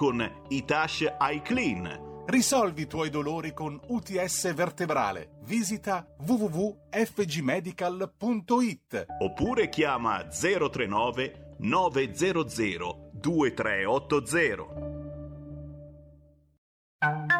con Itash iClean. Risolvi i tuoi dolori con UTS vertebrale. Visita www.fgmedical.it oppure chiama 039 900 2380.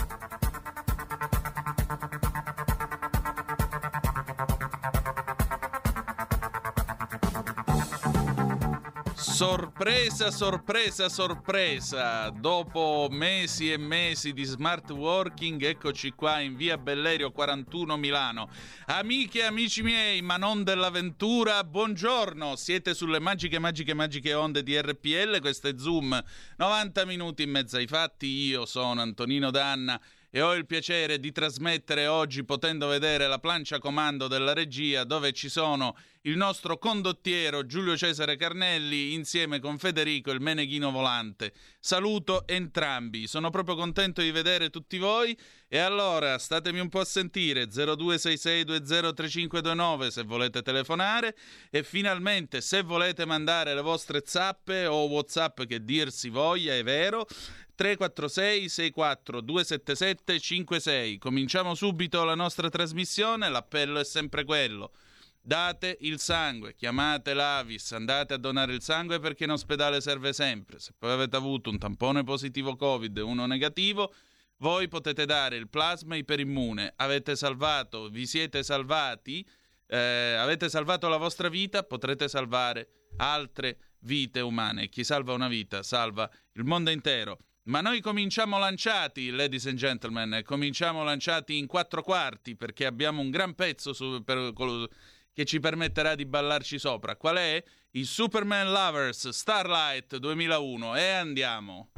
Sorpresa, sorpresa, sorpresa! Dopo mesi e mesi di smart working, eccoci qua in via Bellerio 41 Milano. Amiche e amici miei, ma non dell'avventura, buongiorno! Siete sulle magiche, magiche, magiche onde di RPL, questo è Zoom, 90 minuti in mezzo ai fatti. Io sono Antonino Danna e ho il piacere di trasmettere oggi, potendo vedere la plancia comando della regia, dove ci sono il nostro condottiero Giulio Cesare Carnelli insieme con Federico il Meneghino Volante. Saluto entrambi, sono proprio contento di vedere tutti voi e allora statemi un po' a sentire 0266203529 se volete telefonare e finalmente se volete mandare le vostre zappe o whatsapp che dir si voglia, è vero, 346 64 277 56. Cominciamo subito la nostra trasmissione, l'appello è sempre quello. Date il sangue, chiamate l'Avis, andate a donare il sangue perché in ospedale serve sempre. Se poi avete avuto un tampone positivo Covid e uno negativo, voi potete dare il plasma iperimmune. Avete salvato, vi siete salvati, eh, avete salvato la vostra vita, potrete salvare altre vite umane. Chi salva una vita salva il mondo intero. Ma noi cominciamo lanciati, ladies and gentlemen, cominciamo lanciati in quattro quarti perché abbiamo un gran pezzo su, per, che ci permetterà di ballarci sopra. Qual è? Il Superman Lovers Starlight 2001 e andiamo.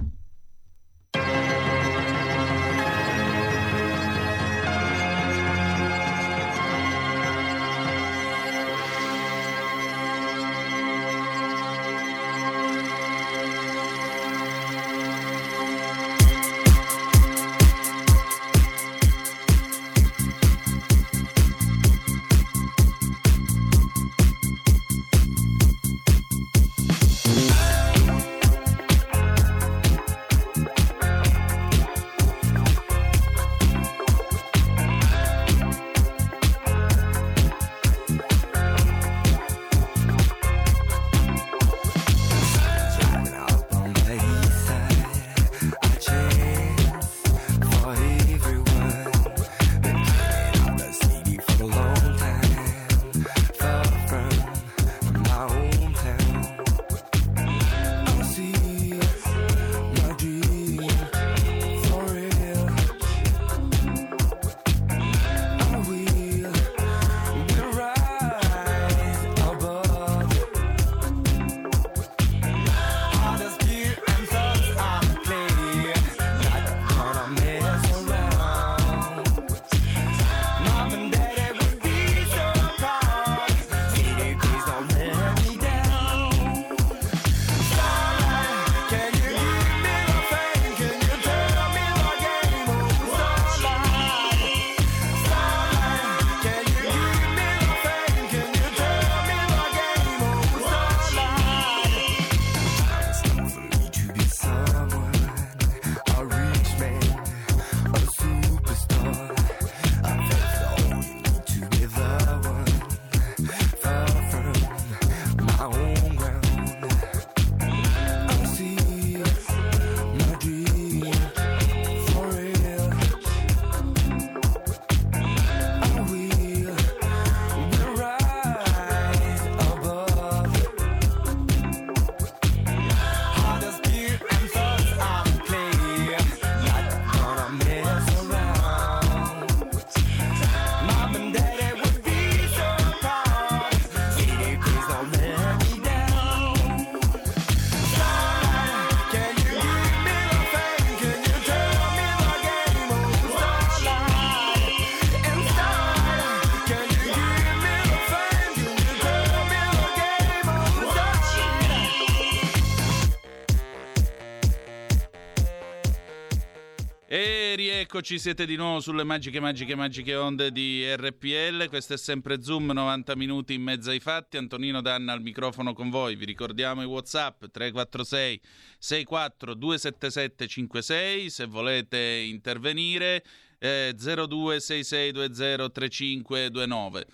Eccoci, siete di nuovo sulle magiche, magiche, magiche onde di RPL. Questo è sempre Zoom, 90 minuti in mezzo ai fatti. Antonino Danna al microfono con voi. Vi ricordiamo i WhatsApp 346 64 277 56. Se volete intervenire, eh, 026620 3529.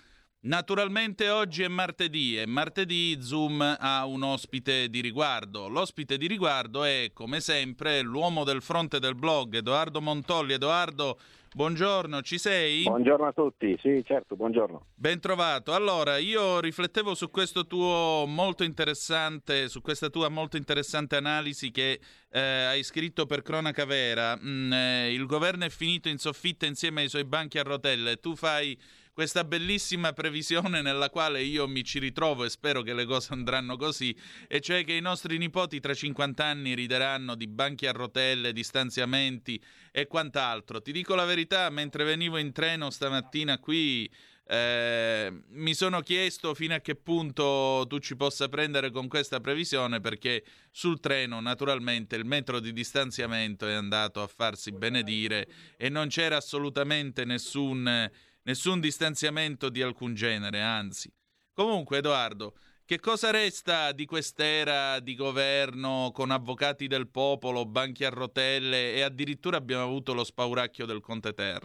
Naturalmente oggi è martedì e martedì Zoom ha un ospite di riguardo. L'ospite di riguardo è, come sempre, l'uomo del fronte del blog, Edoardo Montolli. Edoardo, buongiorno, ci sei? Buongiorno a tutti, sì certo, buongiorno. Ben trovato. Allora, io riflettevo su questo tuo molto interessante, su questa tua molto interessante analisi che eh, hai scritto per Cronaca Vera. Mm, eh, il governo è finito in soffitta insieme ai suoi banchi a rotelle. Tu fai questa bellissima previsione nella quale io mi ci ritrovo e spero che le cose andranno così, e cioè che i nostri nipoti tra 50 anni rideranno di banchi a rotelle, distanziamenti e quant'altro. Ti dico la verità, mentre venivo in treno stamattina qui eh, mi sono chiesto fino a che punto tu ci possa prendere con questa previsione perché sul treno naturalmente il metro di distanziamento è andato a farsi benedire e non c'era assolutamente nessun nessun distanziamento di alcun genere, anzi. Comunque, Edoardo, che cosa resta di quest'era di governo con avvocati del popolo, banchi a rotelle e addirittura abbiamo avuto lo spauracchio del Conte Ter?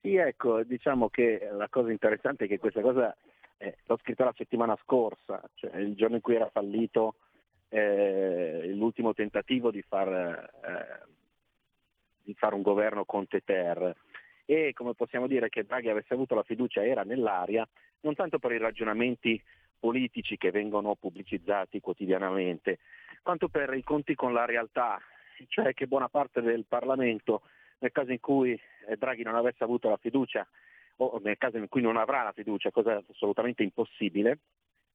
Sì, ecco, diciamo che la cosa interessante è che questa cosa eh, l'ho scritta la settimana scorsa, cioè il giorno in cui era fallito eh, l'ultimo tentativo di far, eh, di fare un governo Conte Ter e come possiamo dire che Draghi avesse avuto la fiducia era nell'aria, non tanto per i ragionamenti politici che vengono pubblicizzati quotidianamente, quanto per i conti con la realtà, cioè che buona parte del Parlamento, nel caso in cui eh, Draghi non avesse avuto la fiducia, o nel caso in cui non avrà la fiducia, cosa assolutamente impossibile,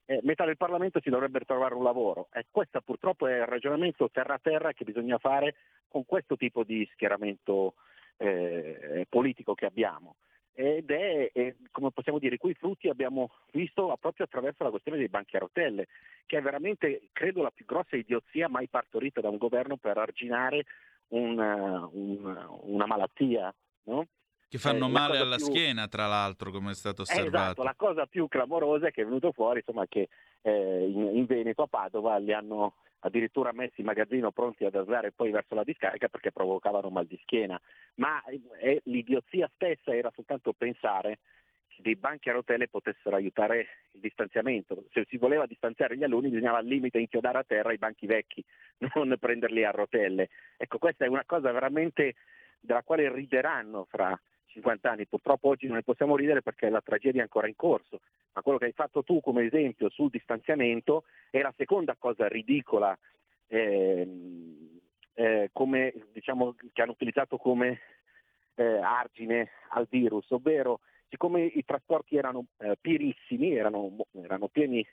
eh, metà del Parlamento si dovrebbe trovare un lavoro. E questo purtroppo è il ragionamento terra-terra che bisogna fare con questo tipo di schieramento eh, politico che abbiamo ed è, è, come possiamo dire, i cui frutti abbiamo visto proprio attraverso la questione dei banchi a rotelle, che è veramente, credo, la più grossa idiozia mai partorita da un governo per arginare una, una, una malattia. No? Che fanno eh, male alla più... schiena, tra l'altro, come è stato osservato. esatto, la cosa più clamorosa è che è venuto fuori insomma, che eh, in, in Veneto, a Padova, li hanno addirittura messi in magazzino pronti ad andare poi verso la discarica perché provocavano mal di schiena, ma eh, l'idiozia stessa era soltanto pensare che dei banchi a rotelle potessero aiutare il distanziamento. Se si voleva distanziare gli alunni bisognava al limite inchiodare a terra i banchi vecchi, non prenderli a rotelle. Ecco, questa è una cosa veramente della quale rideranno fra 50 anni. Purtroppo oggi non ne possiamo ridere perché la tragedia è ancora in corso, ma quello che hai fatto tu come esempio sul distanziamento è la seconda cosa ridicola eh, eh, come, diciamo, che hanno utilizzato come eh, argine al virus, ovvero siccome i trasporti erano eh, pierissimi, erano, erano pieni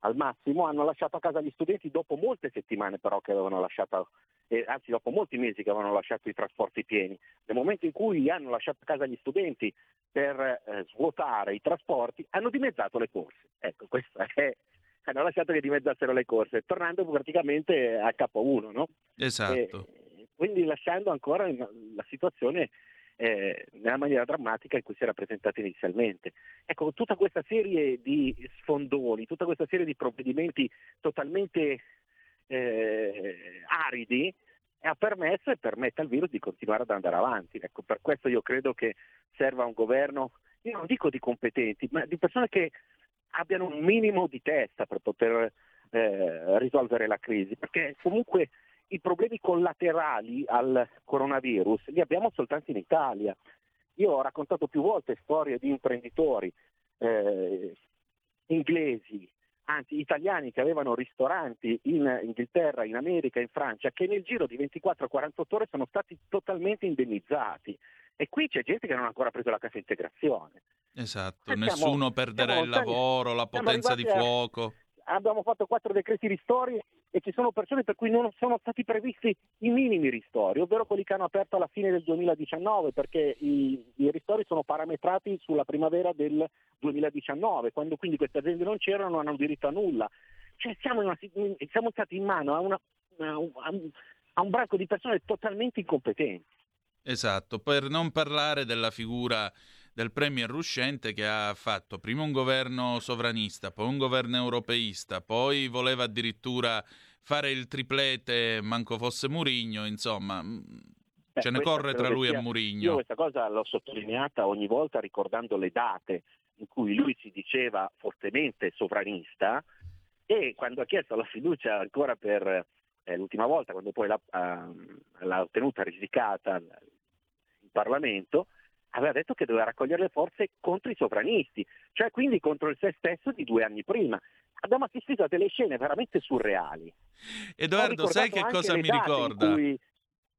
al massimo, hanno lasciato a casa gli studenti dopo molte settimane però che avevano lasciato, eh, anzi dopo molti mesi che avevano lasciato i trasporti pieni. Nel momento in cui hanno lasciato a casa gli studenti per eh, svuotare i trasporti, hanno dimezzato le corse. Ecco, questo è, hanno lasciato che dimezzassero le corse, tornando praticamente a capo 1, no? Esatto. E, quindi lasciando ancora la situazione eh, nella maniera drammatica in cui si era presentata inizialmente. Ecco, tutta questa serie di sfondoni, tutta questa serie di provvedimenti totalmente eh, aridi ha permesso e permette al virus di continuare ad andare avanti. Ecco, per questo io credo che serva un governo, io non dico di competenti, ma di persone che abbiano un minimo di testa per poter eh, risolvere la crisi, perché comunque i problemi collaterali al coronavirus li abbiamo soltanto in Italia. Io ho raccontato più volte storie di imprenditori eh, inglesi, anzi italiani che avevano ristoranti in Inghilterra, in America, in Francia, che nel giro di 24-48 ore sono stati totalmente indennizzati. E qui c'è gente che non ha ancora preso la cassa integrazione. Esatto, siamo, nessuno perderà il lavoro, la potenza di fuoco. A, abbiamo fatto quattro decreti ristori e ci sono persone per cui non sono stati previsti i minimi ristori, ovvero quelli che hanno aperto alla fine del 2019, perché i, i ristori sono parametrati sulla primavera del 2019, quando quindi queste aziende non c'erano non hanno diritto a nulla. Cioè siamo, una, siamo stati in mano a, una, a, un, a un branco di persone totalmente incompetenti. Esatto, per non parlare della figura del premier uscente che ha fatto prima un governo sovranista, poi un governo europeista, poi voleva addirittura fare il triplete manco fosse Murigno, insomma, mm, Beh, ce ne corre tra lui sia- e Io Murigno. questa cosa l'ho sottolineata ogni volta ricordando le date in cui lui si diceva fortemente sovranista e quando ha chiesto la fiducia ancora per eh, l'ultima volta, quando poi l'ha, ah, l'ha ottenuta risicata in Parlamento, aveva detto che doveva raccogliere le forze contro i sovranisti, cioè quindi contro il se stesso di due anni prima. Abbiamo assistito a delle scene veramente surreali. Edoardo, sai che cosa mi ricorda? cui-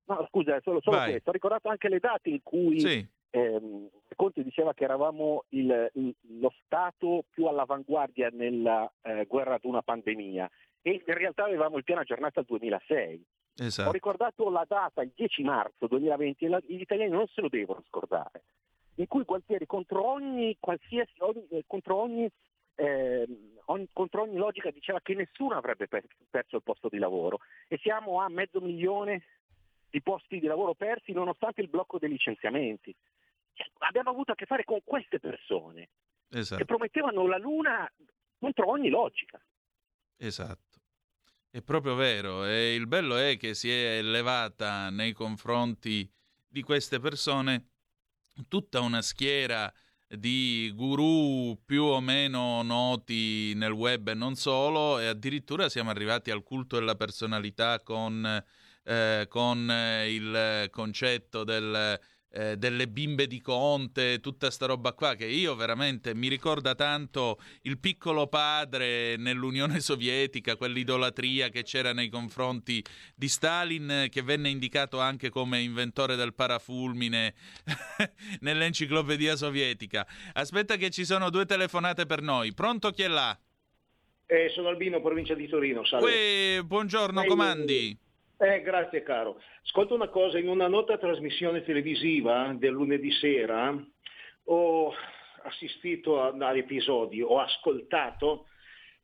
No, scusa, solo, solo questo. Ho ricordato anche le date in cui Sì, ehm, Conte diceva che eravamo il- il- lo Stato più all'avanguardia nella eh, guerra ad una pandemia e in realtà avevamo il piano aggiornato al 2006. Ho esatto. ricordato la data, il 10 marzo 2020, e gli italiani non se lo devono scordare, in cui Gualtieri contro ogni, qualsiasi, ogni- eh, contro ogni, ehm, ogni- contro ogni logica diceva che nessuno avrebbe per- perso il posto di lavoro e siamo a mezzo milione di posti di lavoro persi nonostante il blocco dei licenziamenti. Cioè, abbiamo avuto a che fare con queste persone che Esatto. promettevano la luna contro ogni logica. Esatto. È proprio vero. E il bello è che si è elevata nei confronti di queste persone tutta una schiera di guru più o meno noti nel web e non solo, e addirittura siamo arrivati al culto della personalità con, eh, con eh, il concetto del, eh, delle bimbe di Conte, tutta sta roba qua che io veramente mi ricorda tanto il piccolo padre nell'Unione Sovietica, quell'idolatria che c'era nei confronti di Stalin, che venne indicato anche come inventore del parafulmine nell'enciclopedia sovietica. Aspetta che ci sono due telefonate per noi. Pronto chi è là? Eh, sono Albino, provincia di Torino. Salve. Uè, buongiorno, Eh, comandi. Eh, grazie caro. Ascolta una cosa, in una nota trasmissione televisiva del lunedì sera ho assistito ad episodi, ho ascoltato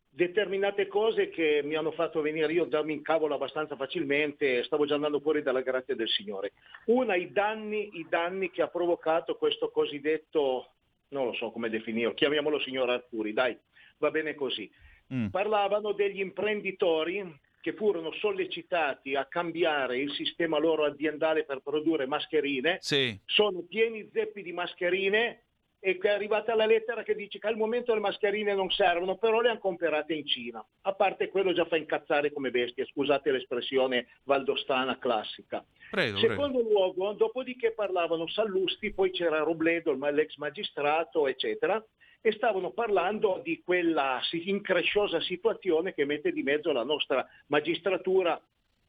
determinate cose che mi hanno fatto venire io darmi in cavolo abbastanza facilmente, stavo già andando fuori dalla grazia del Signore. Una, i danni, i danni che ha provocato questo cosiddetto, non lo so come definirlo, chiamiamolo signor Arturi, dai, va bene così Mm. parlavano degli imprenditori che furono sollecitati a cambiare il sistema loro aziendale per produrre mascherine, Sì, sono pieni zeppi di mascherine e è arrivata la lettera che dice che al momento le mascherine non servono, però le hanno comprate in Cina. A parte quello già fa incazzare come bestie, scusate l'espressione valdostana classica. prego, prego. Secondo luogo, dopodiché parlavano Sallusti, poi c'era Robledo, l'ex magistrato, eccetera, e stavano parlando di quella incresciosa situazione che mette di mezzo la nostra magistratura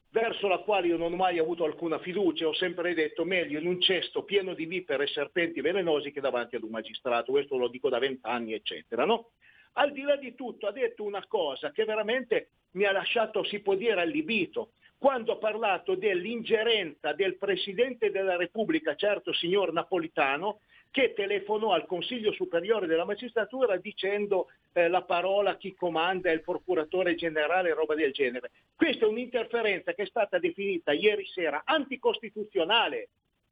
verso la quale io non ho mai avuto alcuna fiducia, ho sempre detto meglio in un cesto pieno di vipere e serpenti velenosi che davanti ad un magistrato, questo lo dico da vent'anni, eccetera. No? Al di là di tutto ha detto una cosa che veramente mi ha lasciato, si può dire, allibito, quando ha parlato dell'ingerenza del Presidente della Repubblica, certo signor Napolitano, che telefonò al Consiglio Superiore della Magistratura dicendo eh, la parola chi comanda è il procuratore generale e roba del genere. Questa è un'interferenza che è stata definita ieri sera anticostituzionale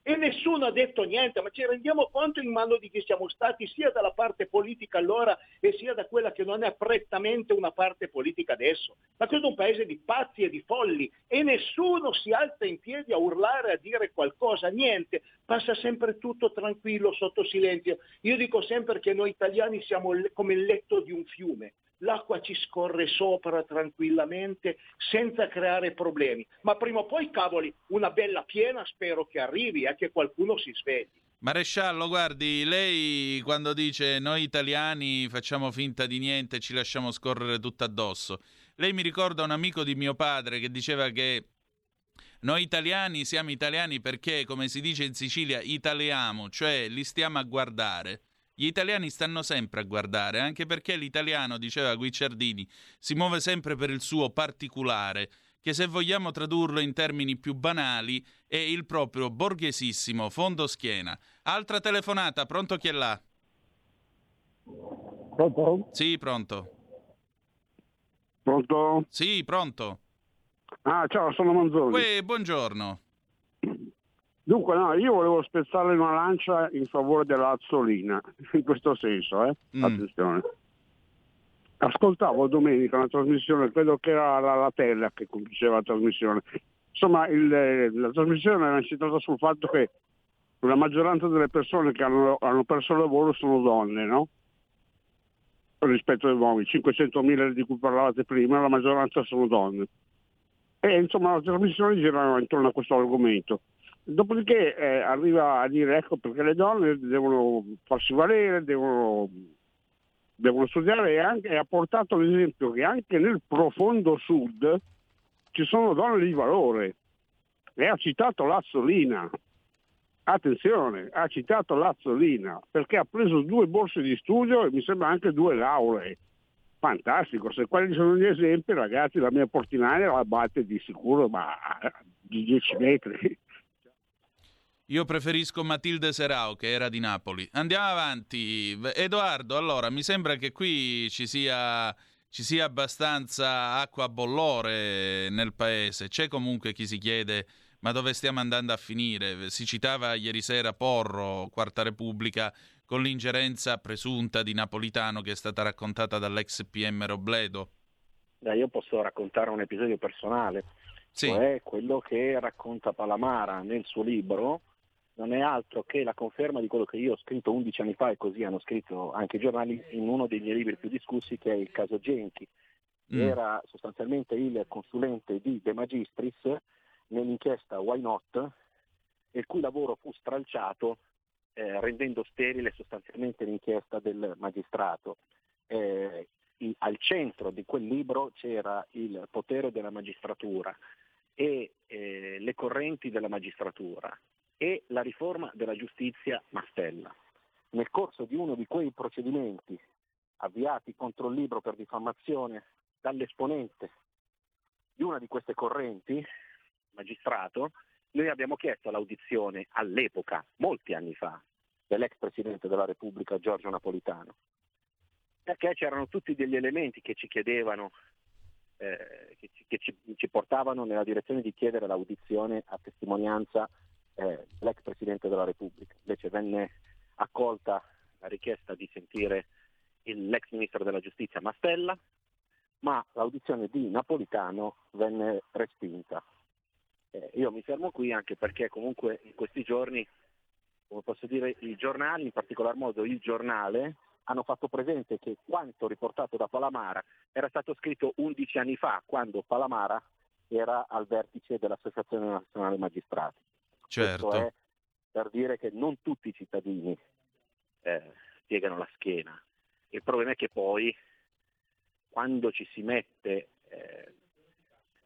e nessuno ha detto niente, ma ci rendiamo conto in mano di chi siamo stati sia dalla parte politica allora e sia da quella che non è prettamente una parte politica adesso. Ma questo è un paese di pazzi e di folli e nessuno si alza in piedi a urlare, a dire qualcosa, niente, passa sempre tutto tranquillo, sotto silenzio. Io dico sempre che noi italiani siamo come il letto di un fiume. L'acqua ci scorre sopra tranquillamente senza creare problemi. Ma prima o poi, cavoli, una bella piena spero che arrivi e che qualcuno si svegli. Maresciallo, guardi, lei quando dice noi italiani facciamo finta di niente ci lasciamo scorrere tutto addosso, lei mi ricorda un amico di mio padre che diceva che noi italiani siamo italiani perché, come si dice in Sicilia, italiamo, cioè li stiamo a guardare. Gli italiani stanno sempre a guardare, anche perché l'italiano, diceva Guicciardini, si muove sempre per il suo particolare, che se vogliamo tradurlo in termini più banali è il proprio borghesissimo fondo schiena. Altra telefonata, pronto chi è là? Pronto? Sì, pronto. Pronto? Sì, pronto. Ah, ciao, sono Manzoni. Uè, buongiorno. Dunque, no, io volevo spezzare una lancia in favore della Azzolina, in questo senso, eh? mm. attenzione. Ascoltavo domenica una trasmissione, credo che era la Latella che conduceva la trasmissione. Insomma, il, la trasmissione era incentrata sul fatto che la maggioranza delle persone che hanno, hanno perso il lavoro sono donne, no? Rispetto ai uomini, 500.000 di cui parlavate prima, la maggioranza sono donne. E insomma la trasmissione gira intorno a questo argomento. Dopodiché eh, arriva a dire ecco perché le donne devono farsi valere, devono, devono studiare e, anche, e ha portato l'esempio che anche nel profondo sud ci sono donne di valore. E ha citato Lazzolina, attenzione, ha citato Lazzolina perché ha preso due borse di studio e mi sembra anche due lauree. Fantastico, se quelli sono gli esempi ragazzi la mia portinaia la batte di sicuro ma di 10 metri. Io preferisco Matilde Serao che era di Napoli. Andiamo avanti. Edoardo, allora mi sembra che qui ci sia, ci sia abbastanza acqua a bollore nel paese. C'è comunque chi si chiede ma dove stiamo andando a finire? Si citava ieri sera Porro, Quarta Repubblica, con l'ingerenza presunta di Napolitano che è stata raccontata dall'ex PM Robledo. Beh, io posso raccontare un episodio personale, sì. cioè quello che racconta Palamara nel suo libro non è altro che la conferma di quello che io ho scritto 11 anni fa e così hanno scritto anche i giornali in uno dei miei libri più discussi che è il caso Genchi. Mm. Era sostanzialmente il consulente di De Magistris nell'inchiesta Why Not, il cui lavoro fu stralciato eh, rendendo sterile sostanzialmente l'inchiesta del magistrato. Eh, in, al centro di quel libro c'era il potere della magistratura e eh, le correnti della magistratura e la riforma della giustizia Mastella. Nel corso di uno di quei procedimenti avviati contro il libro per diffamazione dall'esponente di una di queste correnti, magistrato, noi abbiamo chiesto l'audizione all'epoca, molti anni fa, dell'ex Presidente della Repubblica Giorgio Napolitano, perché c'erano tutti degli elementi che ci chiedevano, eh, che, ci, che ci, ci portavano nella direzione di chiedere l'audizione a testimonianza eh, l'ex Presidente della Repubblica. Invece venne accolta la richiesta di sentire l'ex Ministro della Giustizia Mastella, ma l'audizione di Napolitano venne respinta. Eh, io mi fermo qui anche perché comunque in questi giorni, come posso dire, i giornali, in particolar modo il giornale, hanno fatto presente che quanto riportato da Palamara era stato scritto 11 anni fa, quando Palamara era al vertice dell'Associazione Nazionale Magistrati. Certo. Questo è per dire che non tutti i cittadini eh, piegano la schiena. Il problema è che poi quando ci si mette eh,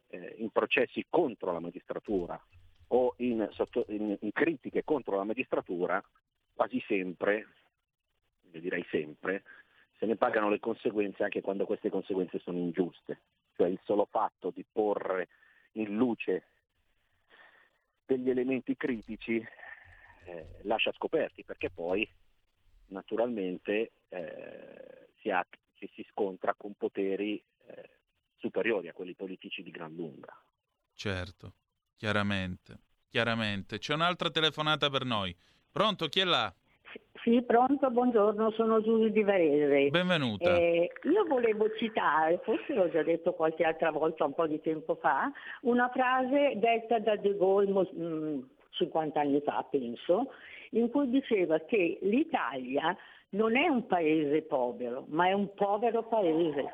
eh, in processi contro la magistratura o in, sotto, in, in, critiche contro la magistratura, quasi sempre, io direi sempre, se ne pagano le conseguenze anche quando queste conseguenze sono ingiuste. Cioè il solo fatto di porre in luce degli elementi critici eh, lascia scoperti perché poi naturalmente eh, si, ha, ci si scontra con poteri eh, superiori a quelli politici di gran lunga. Certo, chiaramente, chiaramente. C'è un'altra telefonata per noi. Pronto, chi è là? Sì, pronto, buongiorno, sono Giulia di Varese. Benvenuta. Eh, io volevo citare, forse l'ho già detto qualche altra volta un po' di tempo fa, una frase detta da De Gaulle mh, mm, 50 anni fa, penso, in cui diceva che l'Italia non è un paese povero, ma è un povero paese.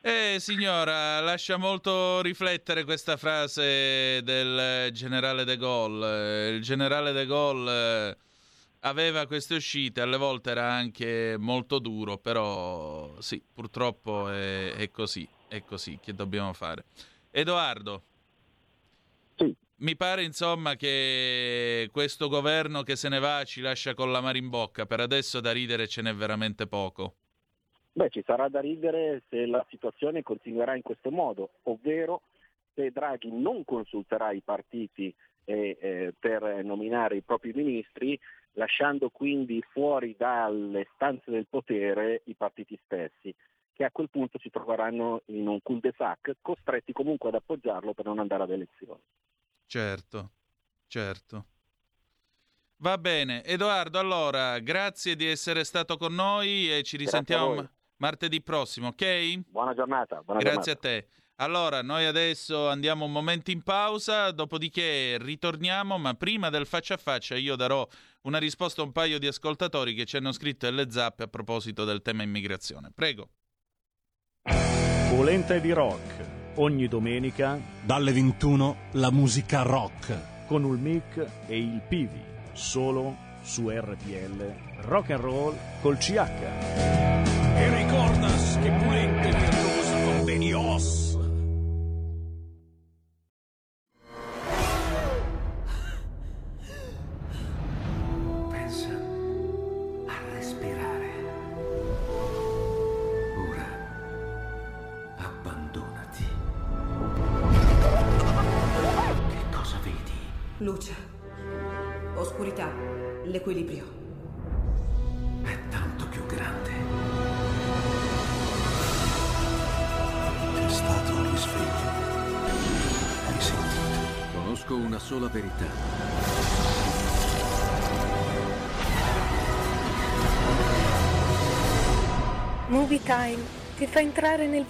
Eh signora, lascia molto riflettere questa frase del generale De Gaulle. Il generale De Gaulle aveva queste uscite, alle volte era anche molto duro, però sì, purtroppo è, è così, è così che dobbiamo fare. Edoardo, sì. mi pare insomma che questo governo che se ne va ci lascia con la mare in bocca, per adesso da ridere ce n'è veramente poco. Beh, ci sarà da ridere se la situazione continuerà in questo modo, ovvero se Draghi non consulterà i partiti eh, eh, per nominare i propri ministri, lasciando quindi fuori dalle stanze del potere i partiti stessi, che a quel punto si troveranno in un cul-de-sac, costretti comunque ad appoggiarlo per non andare ad elezioni. Certo, Certo. Va bene, Edoardo, allora, grazie di essere stato con noi e ci risentiamo martedì prossimo, ok? Buona giornata. Buona grazie giornata. a te. Allora, noi adesso andiamo un momento in pausa, dopodiché ritorniamo, ma prima del faccia a faccia io darò una risposta a un paio di ascoltatori che ci hanno scritto nelle zappe a proposito del tema immigrazione. Prego. Polenta di rock. Ogni domenica Dalle 21 la musica rock. con il mic e il Pivi. Solo su RPL. Rock and roll col CH.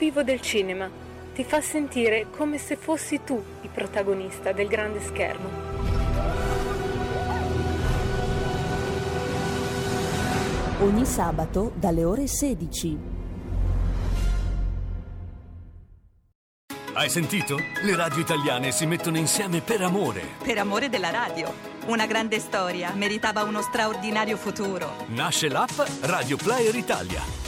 Vivo del cinema, ti fa sentire come se fossi tu il protagonista del grande schermo. Ogni sabato dalle ore 16. Hai sentito? Le radio italiane si mettono insieme per amore. Per amore della radio. Una grande storia meritava uno straordinario futuro. Nasce l'app Radio Player Italia.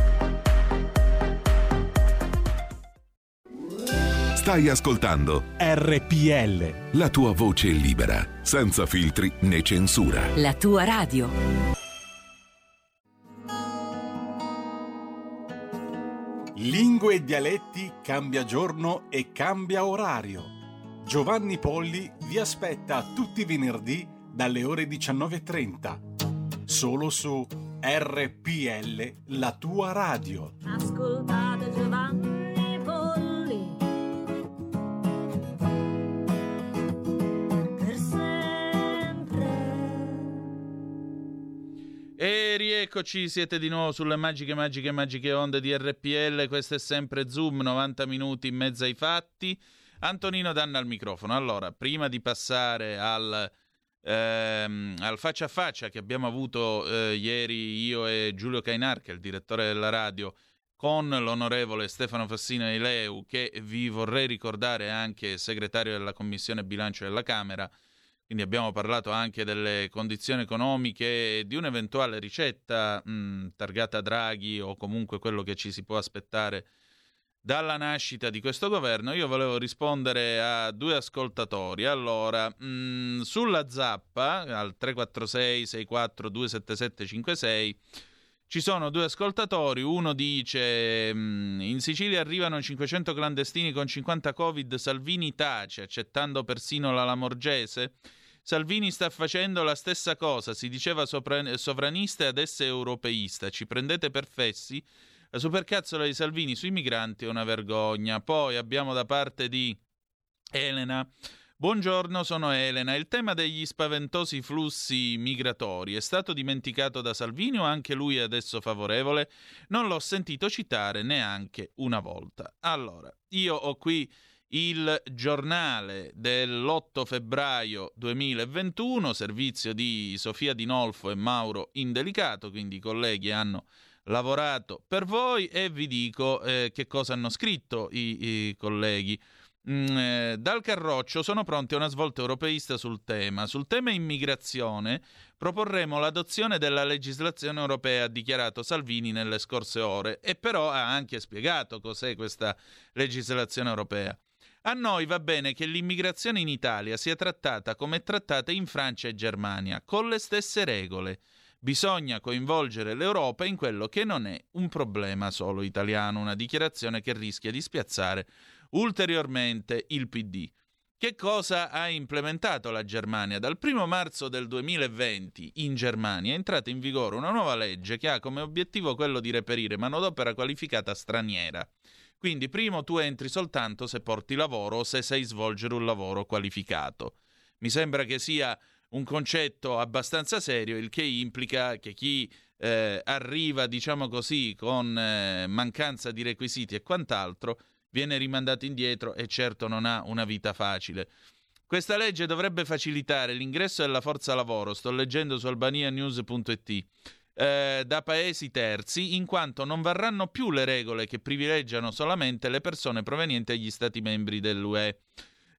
Stai ascoltando RPL. la tua voce libera, senza filtri né censura. La tua radio. Lingue e dialetti cambia giorno e cambia orario. Giovanni Polli vi aspetta tutti i venerdì dalle ore 19.30. Solo su RPL, la tua radio. Ascoltate Giovanni E rieccoci, siete di nuovo sulle magiche, magiche, magiche onde di RPL. Questo è sempre Zoom, 90 minuti in mezzo ai fatti. Antonino Danna al microfono. Allora, prima di passare al, ehm, al faccia a faccia che abbiamo avuto eh, ieri io e Giulio Cainar, che è il direttore della radio, con l'onorevole Stefano Fassino Leu, che vi vorrei ricordare anche segretario della Commissione Bilancio della Camera. Quindi abbiamo parlato anche delle condizioni economiche di un'eventuale ricetta mh, targata Draghi o comunque quello che ci si può aspettare dalla nascita di questo governo. Io volevo rispondere a due ascoltatori. Allora, mh, sulla zappa al 346 64 277 56 ci sono due ascoltatori, uno dice mh, in Sicilia arrivano 500 clandestini con 50 covid, Salvini tace, accettando persino la Lamorgese. Salvini sta facendo la stessa cosa, si diceva sovranista e adesso è europeista, ci prendete per fessi? La supercazzola di Salvini sui migranti è una vergogna. Poi abbiamo da parte di Elena. Buongiorno, sono Elena. Il tema degli spaventosi flussi migratori è stato dimenticato da Salvini o anche lui è adesso favorevole? Non l'ho sentito citare neanche una volta. Allora, io ho qui il giornale dell'8 febbraio 2021, servizio di Sofia Di Nolfo e Mauro Indelicato, quindi i colleghi hanno lavorato per voi e vi dico eh, che cosa hanno scritto i, i colleghi. Mm, eh, dal Carroccio sono pronti a una svolta europeista sul tema. Sul tema immigrazione proporremo l'adozione della legislazione europea, ha dichiarato Salvini nelle scorse ore, e però ha anche spiegato cos'è questa legislazione europea. A noi va bene che l'immigrazione in Italia sia trattata come è trattata in Francia e Germania, con le stesse regole. Bisogna coinvolgere l'Europa in quello che non è un problema solo italiano, una dichiarazione che rischia di spiazzare ulteriormente il PD. Che cosa ha implementato la Germania? Dal 1 marzo del 2020 in Germania è entrata in vigore una nuova legge che ha come obiettivo quello di reperire manodopera qualificata straniera. Quindi primo tu entri soltanto se porti lavoro o se sai svolgere un lavoro qualificato. Mi sembra che sia un concetto abbastanza serio, il che implica che chi eh, arriva, diciamo così, con eh, mancanza di requisiti e quant'altro, viene rimandato indietro e certo non ha una vita facile. Questa legge dovrebbe facilitare l'ingresso della forza lavoro, sto leggendo su albanianews.it, eh, da paesi terzi, in quanto non varranno più le regole che privilegiano solamente le persone provenienti dagli Stati membri dell'UE.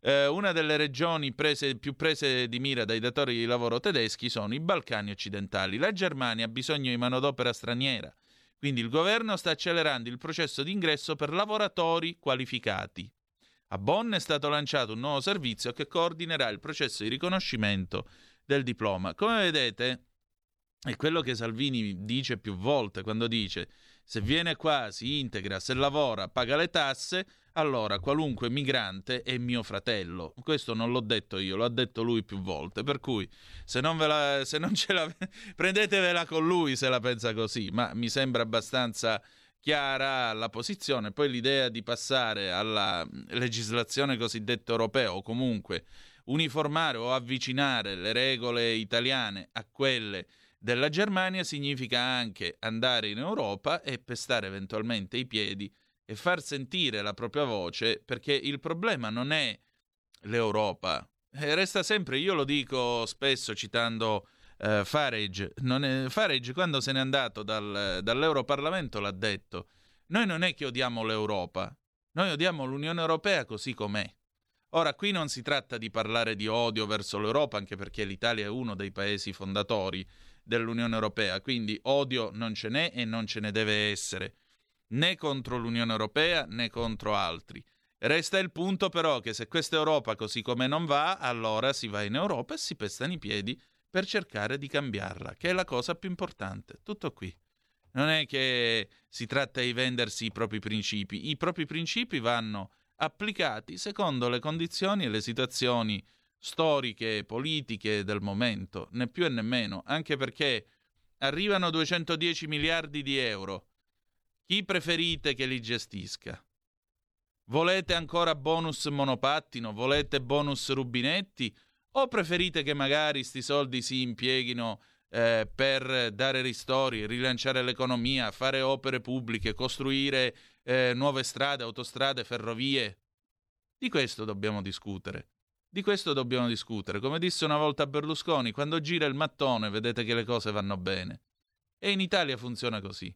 Eh, una delle regioni prese, più prese di mira dai datori di lavoro tedeschi sono i Balcani occidentali. La Germania ha bisogno di manodopera straniera, quindi il governo sta accelerando il processo di ingresso per lavoratori qualificati. A Bonn è stato lanciato un nuovo servizio che coordinerà il processo di riconoscimento del diploma. Come vedete, è quello che Salvini dice più volte quando dice se viene qua, si integra, se lavora, paga le tasse, allora qualunque migrante è mio fratello. Questo non l'ho detto io, l'ha detto lui più volte. Per cui se non, la, se non ce la prendetevela con lui se la pensa così, ma mi sembra abbastanza chiara la posizione. Poi l'idea di passare alla legislazione cosiddetta europea o comunque uniformare o avvicinare le regole italiane a quelle della Germania significa anche andare in Europa e pestare eventualmente i piedi e far sentire la propria voce, perché il problema non è l'Europa. E resta sempre, io lo dico spesso citando eh, Farage, è, Farage quando se n'è andato dal, dall'Europarlamento l'ha detto, noi non è che odiamo l'Europa, noi odiamo l'Unione Europea così com'è. Ora, qui non si tratta di parlare di odio verso l'Europa, anche perché l'Italia è uno dei paesi fondatori, dell'Unione Europea, quindi odio non ce n'è e non ce ne deve essere, né contro l'Unione Europea né contro altri. Resta il punto però che se questa Europa così come non va, allora si va in Europa e si pestano i piedi per cercare di cambiarla, che è la cosa più importante. Tutto qui. Non è che si tratta di vendersi i propri principi, i propri principi vanno applicati secondo le condizioni e le situazioni storiche, politiche del momento, né più e nemmeno, anche perché arrivano 210 miliardi di euro. Chi preferite che li gestisca? Volete ancora bonus monopattino? Volete bonus rubinetti? O preferite che magari sti soldi si impieghino eh, per dare ristori, rilanciare l'economia, fare opere pubbliche, costruire eh, nuove strade, autostrade, ferrovie? Di questo dobbiamo discutere. Di questo dobbiamo discutere. Come disse una volta Berlusconi, quando gira il mattone vedete che le cose vanno bene. E in Italia funziona così.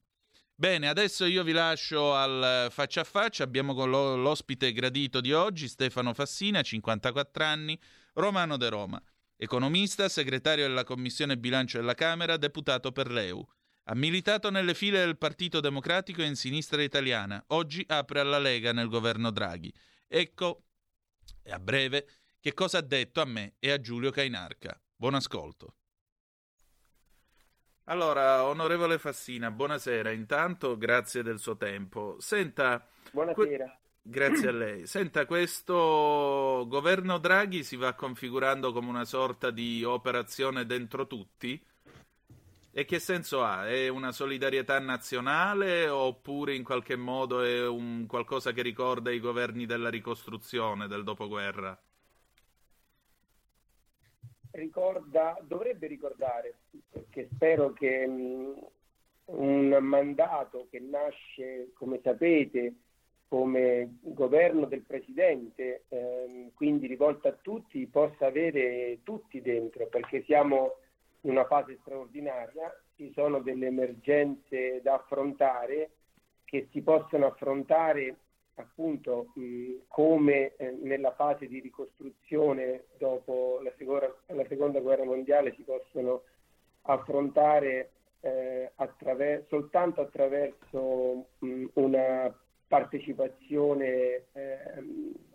Bene, adesso io vi lascio al faccia a faccia. Abbiamo con l'ospite gradito di oggi Stefano Fassina, 54 anni, romano de Roma. Economista, segretario della Commissione Bilancio della Camera, deputato per l'EU. Ha militato nelle file del Partito Democratico e in sinistra italiana. Oggi apre alla Lega nel governo Draghi. Ecco, a breve, che cosa ha detto a me e a Giulio Cainarca. Buon ascolto. Allora, onorevole Fassina, buonasera. Intanto, grazie del suo tempo. Senta. Buonasera. Que- grazie a lei. Senta, questo governo Draghi si va configurando come una sorta di operazione dentro tutti? E che senso ha? È una solidarietà nazionale oppure in qualche modo è un qualcosa che ricorda i governi della ricostruzione del dopoguerra? Ricorda, dovrebbe ricordare, perché spero che mh, un mandato che nasce, come sapete, come governo del Presidente, ehm, quindi rivolto a tutti, possa avere tutti dentro, perché siamo in una fase straordinaria, ci sono delle emergenze da affrontare che si possono affrontare appunto mh, come eh, nella fase di ricostruzione dopo la seconda, la seconda guerra mondiale si possono affrontare eh, attraver- soltanto attraverso mh, una partecipazione eh,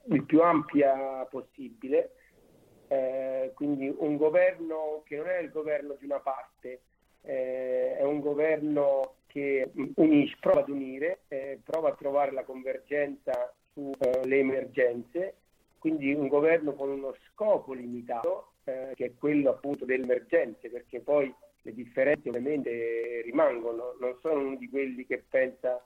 il più ampia possibile, eh, quindi un governo che non è il governo di una parte, eh, è un governo che unisce, prova ad unire, eh, prova a trovare la convergenza sulle emergenze, quindi un governo con uno scopo limitato, eh, che è quello appunto delle emergenze, perché poi le differenze ovviamente rimangono, non sono uno di quelli che pensa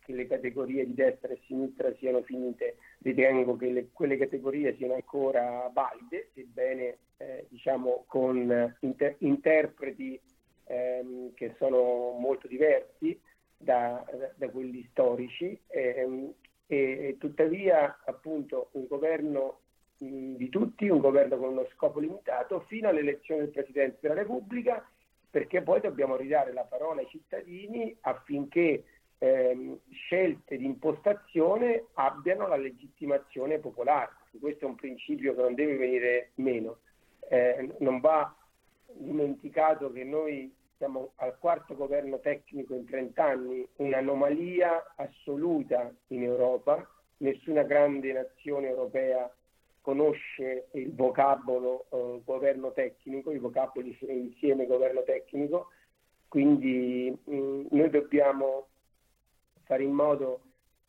che le categorie di destra e sinistra siano finite, ritengo che le, quelle categorie siano ancora valide, sebbene eh, diciamo con inter- interpreti ehm, che sono molto diversi da, da, quelli storici ehm, e, e, tuttavia appunto un governo mh, di tutti, un governo con uno scopo limitato fino all'elezione del Presidente della Repubblica perché poi dobbiamo ridare la parola ai cittadini affinché ehm, scelte di impostazione abbiano la legittimazione popolare. Questo è un principio che non deve venire meno. Eh, non va dimenticato che noi siamo al quarto governo tecnico in 30 anni, un'anomalia assoluta in Europa, nessuna grande nazione europea conosce il vocabolo eh, governo tecnico, i vocaboli insieme governo tecnico, quindi mh, noi dobbiamo fare in modo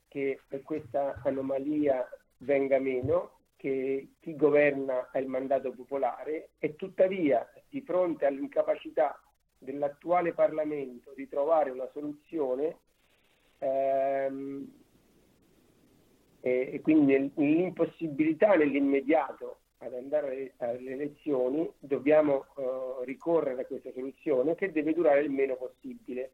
che questa anomalia venga meno, che chi governa ha il mandato popolare e tuttavia di fronte all'incapacità dell'attuale Parlamento di trovare una soluzione ehm, e, e, quindi l'impossibilità nell'immediato ad andare alle elezioni dobbiamo uh, ricorrere a questa soluzione che deve durare il meno possibile.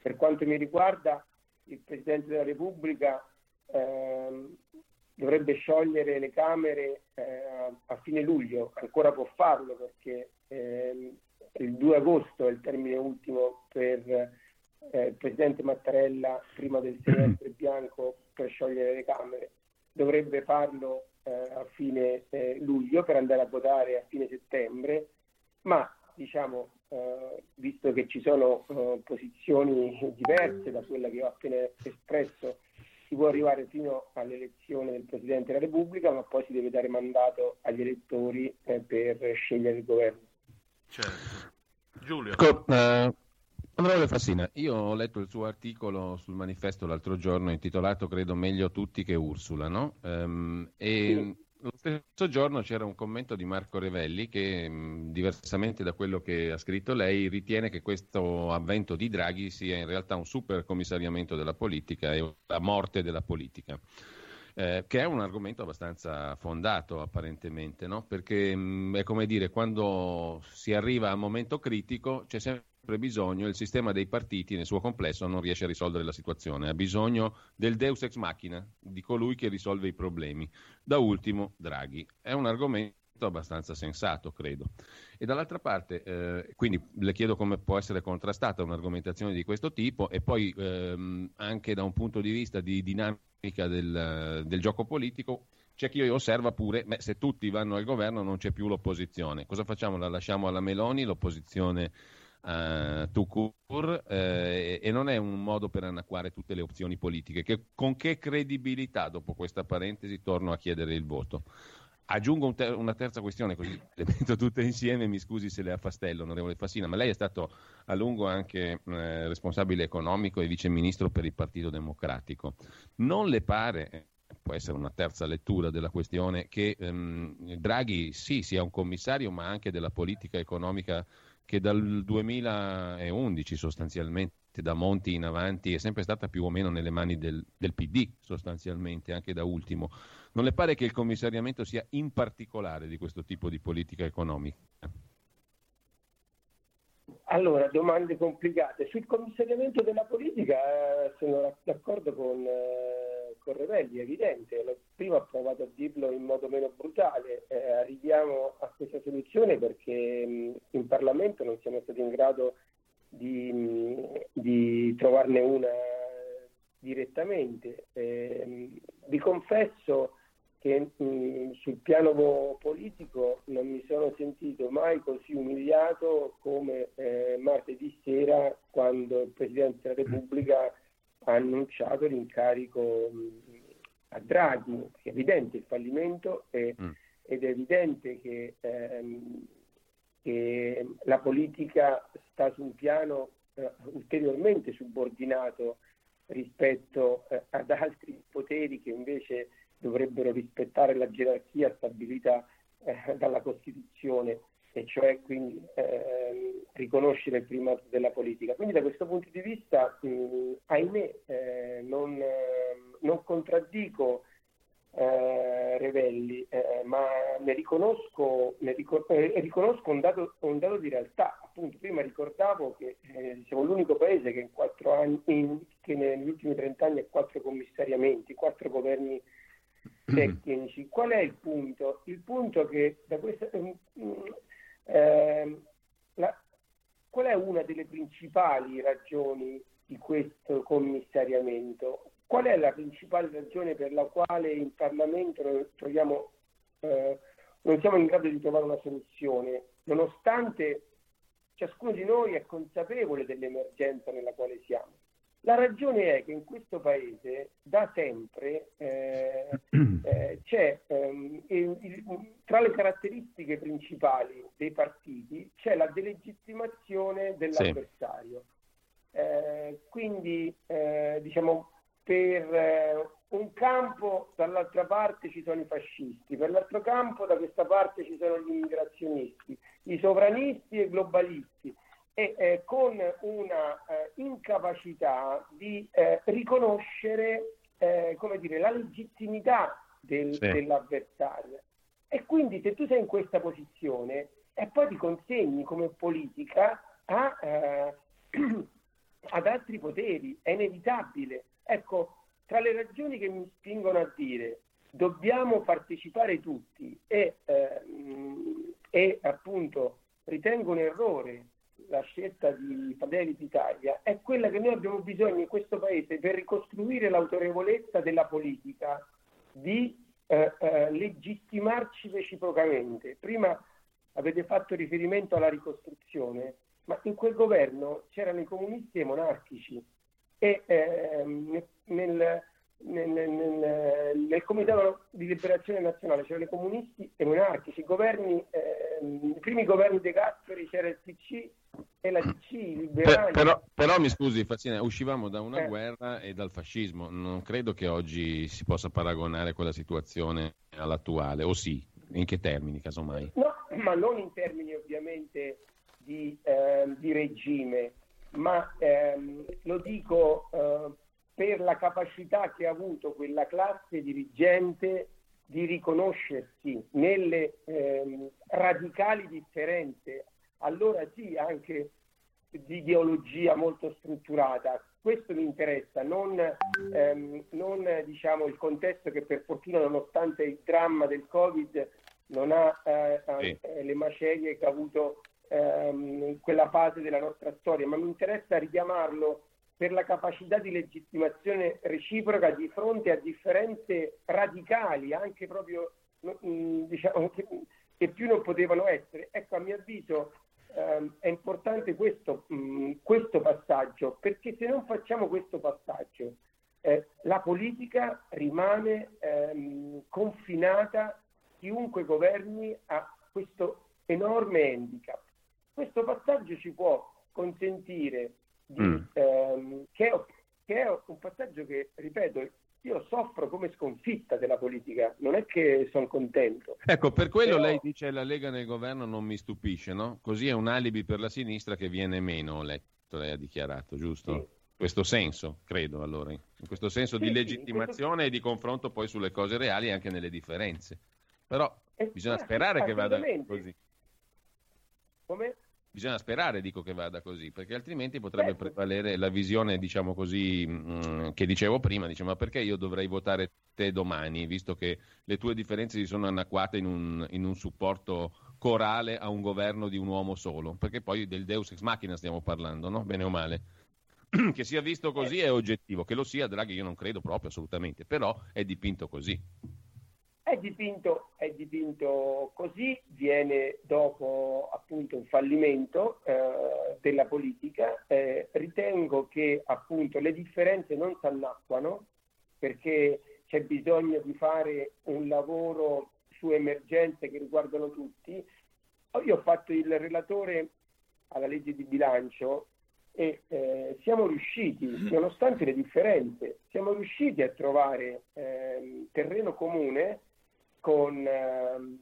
Per quanto mi riguarda il Presidente della Repubblica ehm, dovrebbe sciogliere le Camere eh, a fine luglio, ancora può farlo perché ehm, il 2 agosto è il termine ultimo per eh, il Presidente Mattarella prima del semestre bianco per sciogliere le Camere. Dovrebbe farlo eh, a fine eh, luglio per andare a votare a fine settembre, ma diciamo, eh, visto che ci sono eh, posizioni diverse da quella che ho appena espresso, si può arrivare fino all'elezione del Presidente della Repubblica, ma poi si deve dare mandato agli elettori eh, per scegliere il governo. Certo. Giulio. Ecco, eh, onorevole Fassina, io ho letto il suo articolo sul manifesto l'altro giorno intitolato Credo meglio tutti che Ursula, no? Um, e sì. lo stesso giorno c'era un commento di Marco Revelli che, mh, diversamente da quello che ha scritto lei, ritiene che questo avvento di Draghi sia in realtà un super commissariamento della politica e la morte della politica eh, che è un argomento abbastanza fondato apparentemente, no? perché mh, mm, è come dire, quando si arriva al momento critico c'è sempre bisogno, il sistema dei partiti nel suo complesso non riesce a risolvere la situazione, ha bisogno del deus ex machina, di colui che risolve i problemi. Da ultimo, Draghi. È un argomento abbastanza sensato, credo. E dall'altra parte, eh, quindi le chiedo come può essere contrastata un'argomentazione di questo tipo e poi ehm, anche da un punto di vista di dinamica del, del gioco politico, c'è chi osserva pure, beh, se tutti vanno al governo non c'è più l'opposizione. Cosa facciamo? La lasciamo alla Meloni, l'opposizione to cure, eh, e non è un modo per anacquare tutte le opzioni politiche. Che, con che credibilità, dopo questa parentesi, torno a chiedere il voto? Aggiungo un ter- una terza questione, così le metto tutte insieme, mi scusi se le affastello, onorevole Fassina, ma lei è stato a lungo anche eh, responsabile economico e viceministro per il Partito Democratico. Non le pare, eh, può essere una terza lettura della questione, che ehm, Draghi sì sia un commissario, ma anche della politica economica che dal 2011 sostanzialmente, da Monti in avanti, è sempre stata più o meno nelle mani del, del PD, sostanzialmente, anche da ultimo. Non le pare che il commissariamento sia in particolare di questo tipo di politica economica? Allora, domande complicate. Sul commissariamento della politica eh, sono d'accordo con, eh, con Revelli, è evidente. Prima ho provato a dirlo in modo meno brutale. Eh, arriviamo a questa soluzione perché in Parlamento non siamo stati in grado di, di trovarne una direttamente. Eh, vi confesso che mh, sul piano politico non mi sono sentito mai così umiliato come eh, martedì sera quando il Presidente della Repubblica ha annunciato l'incarico mh, mm, a Draghi. È evidente il fallimento e, mm. ed è evidente che ehm, che la politica sta su un piano eh, ulteriormente subordinato rispetto eh, ad altri poteri che invece dovrebbero rispettare la gerarchia stabilita eh, dalla Costituzione e cioè quindi ehm, riconoscere il primato della politica. Quindi da questo punto di vista, mh, ahimè, eh, non, non, contraddico eh, Revelli, eh, ma ne riconosco, ne ricor- eh, riconosco un, dato, un, dato, di realtà. Appunto, prima ricordavo che eh, siamo l'unico paese che, in anni, in, che negli ultimi trent'anni ha quattro commissariamenti, quattro governi tecnici. Qual è il punto? Il punto che da questa, eh, la, qual è una delle principali ragioni di questo commissariamento? Qual è la principale ragione per la quale in Parlamento troviamo, eh, non siamo in grado di trovare una soluzione, nonostante ciascuno di noi è consapevole dell'emergenza nella quale siamo? La ragione è che in questo paese da sempre eh, eh, c'è ehm, il, tra le caratteristiche principali dei partiti c'è la delegittimazione dell'avversario. Sì. Eh, quindi eh, diciamo per eh, un campo dall'altra parte ci sono i fascisti, per l'altro campo da questa parte ci sono gli immigrazionisti, i sovranisti e i globalisti e eh, con una eh, incapacità di eh, riconoscere eh, come dire, la legittimità del, sì. dell'avversario. E quindi se tu sei in questa posizione e poi ti consegni come politica a, eh, ad altri poteri, è inevitabile. Ecco, tra le ragioni che mi spingono a dire dobbiamo partecipare tutti e, ehm, e appunto ritengo un errore la scelta di Fratelli d'Italia è quella che noi abbiamo bisogno in questo Paese per ricostruire l'autorevolezza della politica di eh, eh, legittimarci reciprocamente. Prima avete fatto riferimento alla ricostruzione, ma in quel governo c'erano i comunisti e i monarchici e eh, nel, nel, nel, nel, Comitato di Liberazione Nazionale c'erano i comunisti e i monarchici, i, governi, eh, i primi governi dei Gasperi c'era il PC e la DC, liberali. Per, però, però, mi scusi, Fazzina, uscivamo da una eh. guerra e dal fascismo. Non credo che oggi si possa paragonare quella situazione all'attuale, o sì? In che termini, casomai? No, ma non in termini ovviamente di, eh, di regime, ma ehm, lo dico eh, per la capacità che ha avuto quella classe dirigente di riconoscersi nelle ehm, radicali differenze allora sì, anche di ideologia molto strutturata. Questo mi interessa, non, ehm, non diciamo, il contesto che per fortuna nonostante il dramma del Covid non ha eh, sì. eh, le macerie che ha avuto ehm, quella fase della nostra storia, ma mi interessa richiamarlo per la capacità di legittimazione reciproca di fronte a differenze radicali, anche proprio mm, diciamo, che, che più non potevano essere. Ecco, a mio avviso ehm, è importante questo, mh, mm, questo, passaggio, perché se non facciamo questo passaggio, eh, la politica rimane ehm, confinata, chiunque governi ha questo enorme handicap. Questo passaggio ci può consentire di, mm. ehm, che, è, che è un passaggio che, ripeto, io soffro come sconfitta della politica, non è che sono contento. Ecco, per quello Però... lei dice la Lega nel governo non mi stupisce, no? Così è un alibi per la sinistra che viene meno, ho letto, lei ha dichiarato, giusto? Sì. Questo senso, credo allora, in questo senso sì, di legittimazione questo... e di confronto poi sulle cose reali anche nelle differenze. Però eh, bisogna sperare che vada così. Come? Bisogna sperare, dico, che vada così, perché altrimenti potrebbe certo. prevalere la visione, diciamo così, mh, mm, che dicevo prima, dice, ma perché io dovrei votare te domani, visto che le tue differenze si sono anacquate in un, in un supporto corale a un governo di un uomo solo? Perché poi del Deus ex machina stiamo parlando, no? Bene o male? che sia visto così è oggettivo, che lo sia Draghi io non credo proprio assolutamente, però è dipinto così. È dipinto, è dipinto, così, viene dopo appunto un fallimento eh, della politica. Eh, ritengo che appunto le differenze non si annacquano perché c'è bisogno di fare un lavoro su emergenze che riguardano tutti. io ho fatto il relatore alla legge di bilancio e eh, siamo riusciti, nonostante le differenze, siamo riusciti a trovare ehm, terreno comune con, ehm,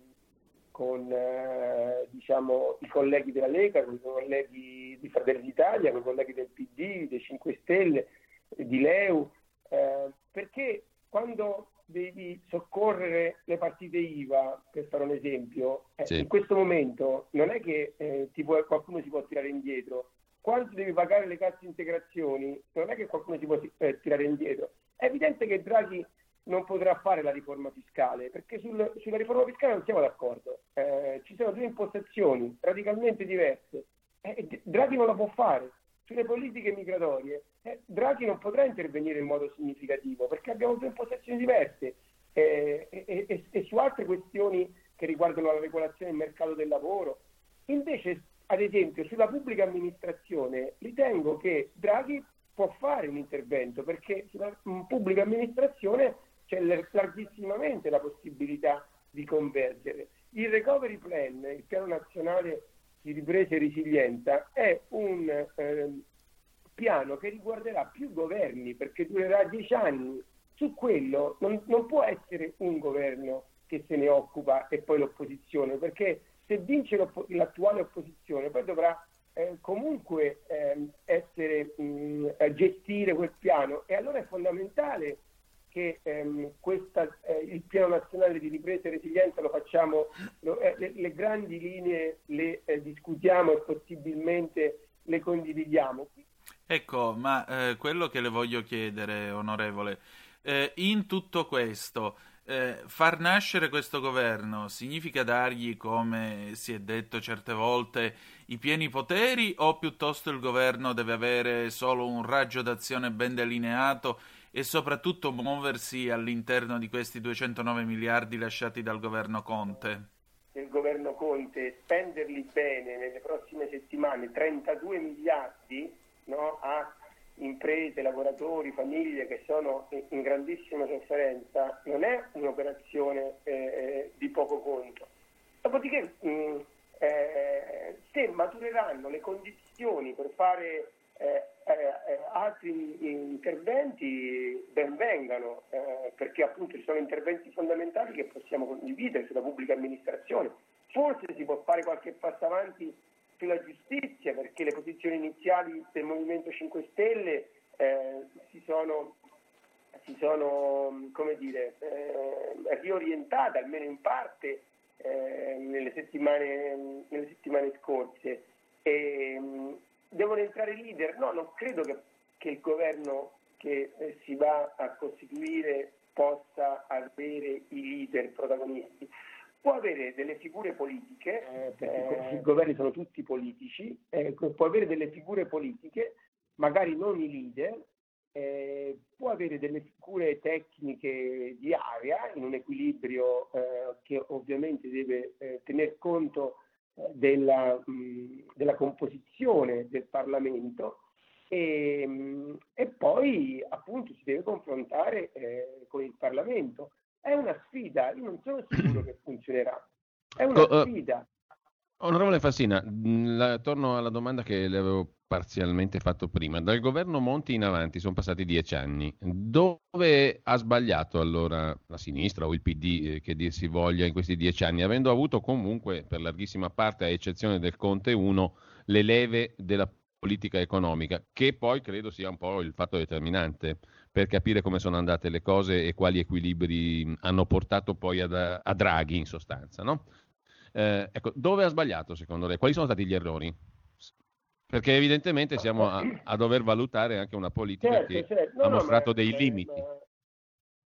con eh, diciamo, i colleghi della Lega, con i colleghi di Fratelli d'Italia, con i colleghi del PD, dei 5 Stelle, di Leu, eh, perché quando devi soccorrere le partite IVA, per fare un esempio, eh, Sì. in questo momento non è che eh, può- qualcuno si può tirare indietro. Quando devi pagare le casse integrazioni, non è che qualcuno si può eh, tirare indietro. È evidente che Draghi non potrà fare la riforma fiscale, perché sul- sulla riforma fiscale non siamo d'accordo. Eh, ci sono due impostazioni radicalmente diverse. Eh, Draghi non la può fare. Sulle politiche migratorie, eh, Draghi non potrà intervenire in modo significativo, perché abbiamo due impostazioni diverse. Eh, e, su altre questioni che riguardano la regolazione del mercato del lavoro. Invece, ad esempio, sulla pubblica amministrazione, ritengo che Draghi può fare un intervento, perché sulla pubblica amministrazione c'è l- largissimamente la possibilità di convergere. Il recovery plan, il piano nazionale di ripresa e resilienza, è un ehm, piano che riguarderà più governi perché durerà dieci anni. Su quello non, non può essere un governo che se ne occupa e poi l'opposizione, perché se vince l'attuale opposizione poi dovrà eh, comunque ehm, essere, mh, eh, gestire quel piano e allora è fondamentale che ehm, questa, eh, il piano nazionale di ripresa e resilienza lo facciamo, lo- eh, le, le grandi linee le eh, discutiamo e possibilmente le condividiamo. Ecco, ma eh, quello che le voglio chiedere, onorevole, eh, in tutto questo, eh, far nascere questo governo significa dargli, come si è detto certe volte, i pieni poteri o piuttosto il governo deve avere solo un raggio d'azione ben delineato e soprattutto muoversi all'interno di questi 209 miliardi lasciati dal governo Conte? del governo Conte spenderli bene nelle prossime settimane 32 miliardi no, a imprese, lavoratori, famiglie che sono in- grandissima sofferenza non è un'operazione eh, di poco conto. Dopodiché mh, eh, se matureranno le condizioni per fare eh, eh, eh, altri interventi ben vengano, eh, perché appunto ci sono interventi fondamentali che possiamo condividere sulla pubblica amministrazione. Forse si può fare qualche passo avanti sulla giustizia, perché le posizioni iniziali del Movimento 5 Stelle eh, si sono, si sono dire, eh, riorientate, almeno in parte, eh, nelle, settimane, nelle settimane scorse. E, devono entrare i leader? No, non credo che, che il governo che eh, si va a costituire possa avere i leader protagonisti. Può avere delle figure politiche, perché i governi sono tutti politici, eh, può avere delle figure politiche, magari non i leader, eh, può avere delle figure tecniche di area in un equilibrio eh, che ovviamente deve eh, tener conto eh, della, mh, della composizione del Parlamento e, mh, e poi appunto si deve confrontare eh, con il Parlamento. È una sfida, io non sono sicuro che funzionerà. È una eh, sfida. Onorevole Fassina, mh, la- torno alla domanda che le avevo parzialmente fatto prima. Dal governo Monti in avanti sono passati dieci anni. Dove ha sbagliato allora la sinistra o il PD, eh, che dir si voglia, in questi dieci anni, avendo avuto comunque, per larghissima parte, a eccezione del Conte 1, le leve della politica economica, che poi credo sia un po' il fatto determinante per capire come sono andate le cose e quali equilibri mh, hanno portato poi ad- a Draghi in sostanza, no? Eh, ecco, dove ha sbagliato secondo lei? Quali sono stati gli errori? Perché evidentemente siamo a, a dover valutare anche una politica Certo, che certo. No, ha no, mostrato ma- dei ma- limiti. ma-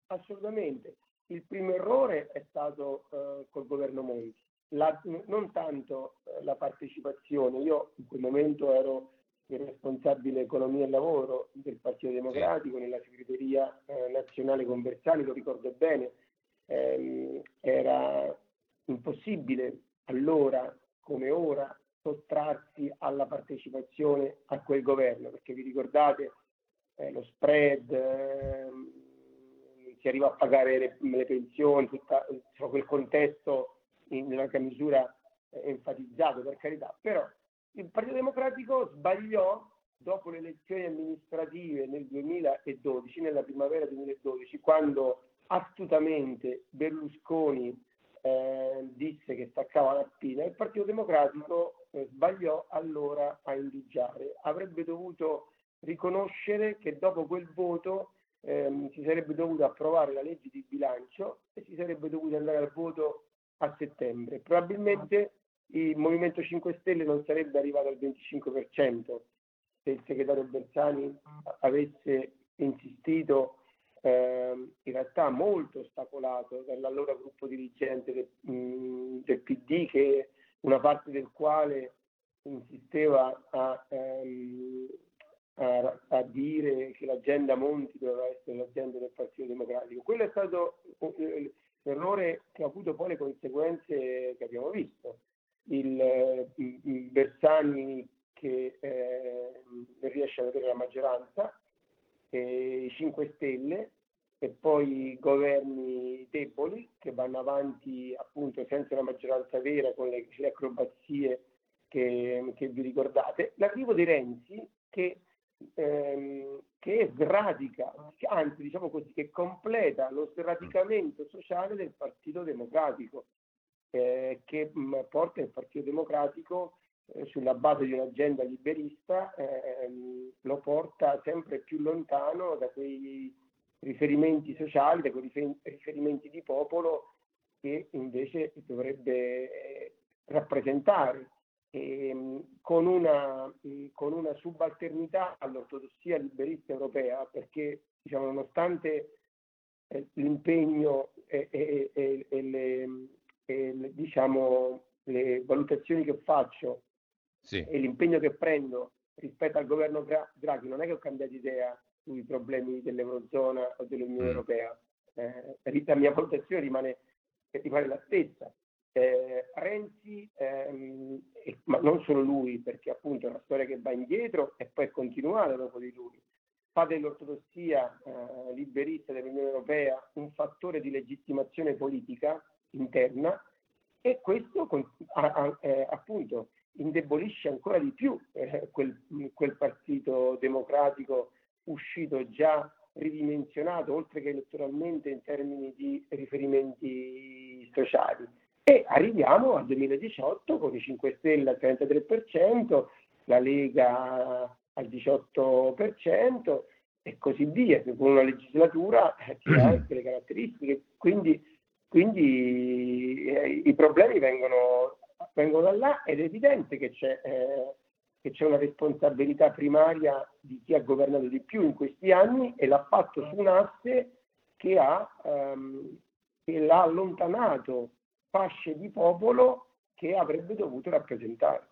Assolutamente. Il primo errore è stato eh, col governo Monti, La- non tanto eh, la partecipazione. Io in quel momento ero il responsabile economia e lavoro del Partito Democratico nella segreteria eh, nazionale Conversani, lo ricordo bene. Ehm, era impossibile allora come ora sottrarsi alla partecipazione a quel governo, perché vi ricordate eh, lo spread, ehm, si arriva a pagare le, le pensioni, tutta, insomma, quel contesto in larga misura enfatizzato per carità, però il Partito Democratico sbagliò dopo le elezioni amministrative nel 2012, nella primavera 2012, quando astutamente Berlusconi eh, disse che staccava la spina, il Partito Democratico eh, sbagliò allora a invigiare. Avrebbe dovuto riconoscere che dopo quel voto ehm, si sarebbe dovuto approvare la legge di bilancio e si sarebbe dovuto andare al voto a settembre. Probabilmente il Movimento 5 Stelle non sarebbe arrivato al 25% se il segretario Bersani avesse insistito eh, in realtà molto ostacolato dall'allora gruppo dirigente del, mh, del, PD che una parte del quale insisteva a, ehm, a, a, dire che l'agenda Monti doveva essere l'agenda del Partito Democratico. Quello è stato l'errore che ha avuto poi le conseguenze che abbiamo visto. Il, il Bersani che eh, riesce ad avere la maggioranza, eh, i 5 Stelle e poi governi deboli che vanno avanti appunto senza una maggioranza vera con le, le acrobazie che, che, vi ricordate. L'arrivo di Renzi che, ehm, che sradica, anzi diciamo così, che completa lo sradicamento sociale del Partito Democratico, eh, che mh, porta il Partito Democratico eh, sulla base di un'agenda liberista ehm, lo porta sempre più lontano da quei riferimenti sociali, da quei riferimenti di popolo che invece dovrebbe eh, rappresentare. E, ehm, con, una, con, una, subalternità all'ortodossia liberista europea, perché diciamo, nonostante eh, l'impegno e, e, e le, le, diciamo, le valutazioni che faccio sì. e l'impegno che prendo rispetto al governo Draghi non è che ho cambiato idea sui problemi dell'Eurozona o dell'Unione mm. Europea. Eh, la mia valutazione rimane, rimane la stessa. Eh, Renzi, ehm, ma non solo lui, perché appunto è una storia che va indietro e poi è continuata dopo di lui, fa dell'ortodossia eh, liberista dell'Unione Europea un fattore di legittimazione politica interna e questo a, a, eh, appunto indebolisce ancora di più eh, quel, quel, partito democratico uscito già ridimensionato, oltre che elettoralmente in termini di riferimenti sociali. E arriviamo al 2018 con i 5 Stelle al 33%, la Lega al 18% e così via, con una legislatura che ha quelle caratteristiche. Quindi, quindi eh, i problemi vengono vengono da là ed è evidente che c'è, eh, che c'è una responsabilità primaria di chi ha governato di più in questi anni e l'ha fatto su un asse che, ha, ehm, che l'ha allontanato fasce di popolo che avrebbe dovuto rappresentare.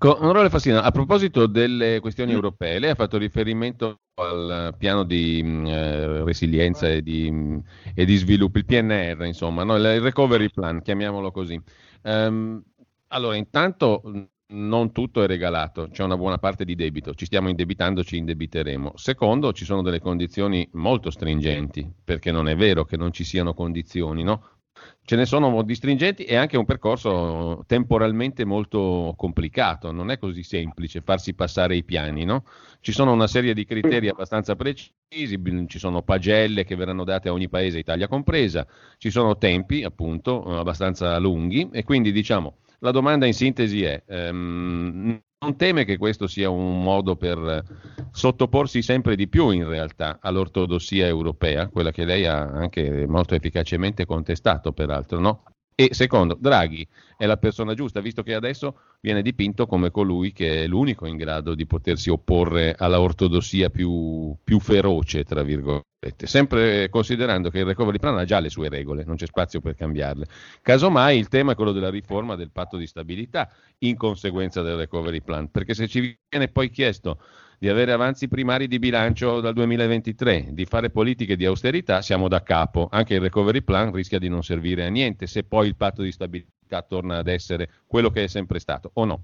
Onorevole Fassina, a proposito delle questioni europee, lei ha fatto riferimento al piano di eh, resilienza e di, e di, sviluppo, il PNR, insomma, no? il recovery plan, chiamiamolo così. Um, allora, intanto non tutto è regalato, c'è una buona parte di debito, ci stiamo indebitando, ci indebiteremo. Secondo, ci sono delle condizioni molto stringenti, perché non è vero che non ci siano condizioni, no? Ce ne sono modi stringenti e anche un percorso temporalmente molto complicato, non è così semplice farsi passare i piani, no? Ci sono una serie di criteri abbastanza precisi, ci sono pagelle che verranno date a ogni paese, Italia compresa, ci sono tempi appunto abbastanza lunghi e quindi diciamo la domanda in sintesi è, ehm, non teme che questo sia un modo per sottoporsi sempre di più in realtà all'ortodossia europea, quella che lei ha anche molto efficacemente contestato peraltro, no? E secondo, Draghi è la persona giusta, visto che adesso viene dipinto come colui che è l'unico in grado di potersi opporre alla ortodossia più, più feroce, tra virgolette, sempre considerando che il recovery plan ha già le sue regole, non c'è spazio per cambiarle. Casomai il tema è quello della riforma del patto di stabilità in conseguenza del recovery plan, perché se ci viene poi chiesto di avere avanzi primari di bilancio dal 2023, di fare politiche di austerità, siamo da capo. Anche il recovery plan rischia di non servire a niente se poi il patto di stabilità torna ad essere quello che è sempre stato, o no?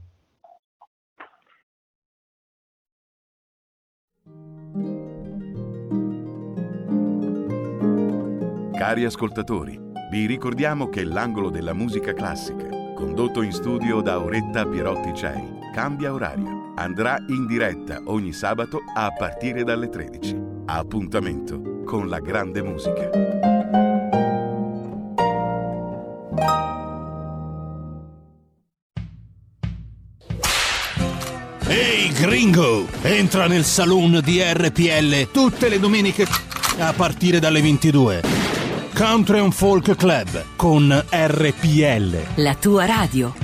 Cari ascoltatori, vi ricordiamo che l'angolo della musica classica condotto in studio da Auretta Pierotti Cei, cambia orario. Andrà in diretta ogni sabato a partire dalle 13. Appuntamento con la grande musica. Ehi gringo, entra nel saloon di RPL tutte le domeniche a partire dalle 22. Country and Folk Club con RPL. La tua radio.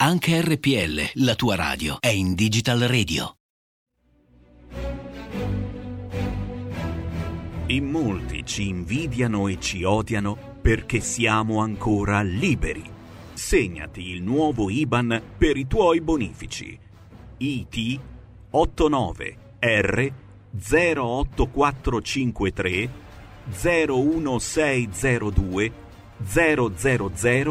Anche RPL, la tua radio, è in Digital Radio. In molti ci invidiano e ci odiano perché siamo ancora liberi. Segnati il nuovo IBAN per i tuoi bonifici. IT 89 R 08453 01602 000 000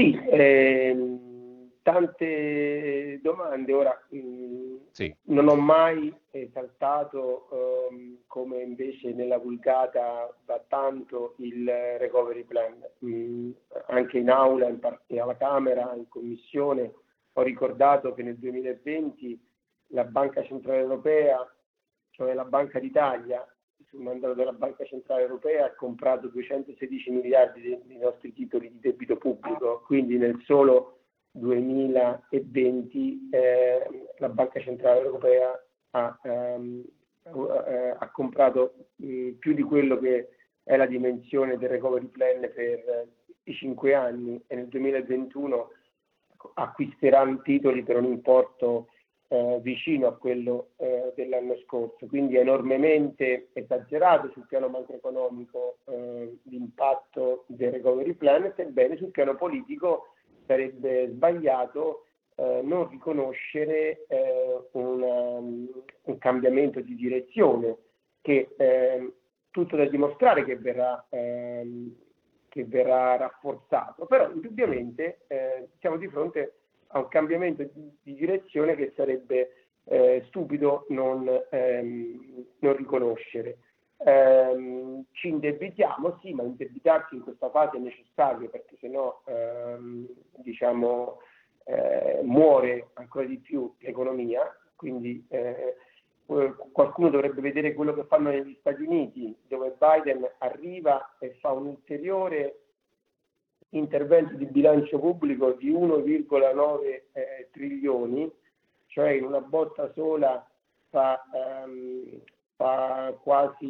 Sì, ehm, tante domande. Ora, mh, Sì. non ho mai esaltato, ehm, come invece nella vulgata va tanto, il recovery plan. Mh, anche in aula, in parte alla Camera, in commissione, ho ricordato che nel 2020 la Banca Centrale Europea, cioè la Banca d'Italia, sul mandato della Banca Centrale Europea, ha comprato 216 miliardi di- dei nostri titoli di debito pubblico, quindi nel solo 2020 eh, la Banca Centrale Europea ha, ehm, eh, ha comprato mh, più di quello che è la dimensione del recovery plan per eh, i cinque anni e nel 2021 acquisteranno titoli per un importo eh, vicino a quello eh, dell'anno scorso, quindi è enormemente esagerato sul piano macroeconomico eh, l'impatto del recovery plan, sebbene sul piano politico sarebbe sbagliato eh, non riconoscere eh, una- un cambiamento di direzione che eh, tutto da dimostrare che verrà, ehm, che verrà rafforzato, però indubbiamente eh, siamo di fronte a un cambiamento di, di direzione che sarebbe eh, stupido non, ehm, non riconoscere. Ehm, ci indebitiamo, sì, ma indebitarsi in questa fase è necessario perché sennò ehm, diciamo, eh, muore ancora di più l'economia, quindi eh, eh, qualcuno dovrebbe vedere quello che fanno negli Stati Uniti, dove Biden arriva e fa un ulteriore intervento di bilancio pubblico di 1,9 eh, trilioni, cioè in una botta sola fa, ehm, fa quasi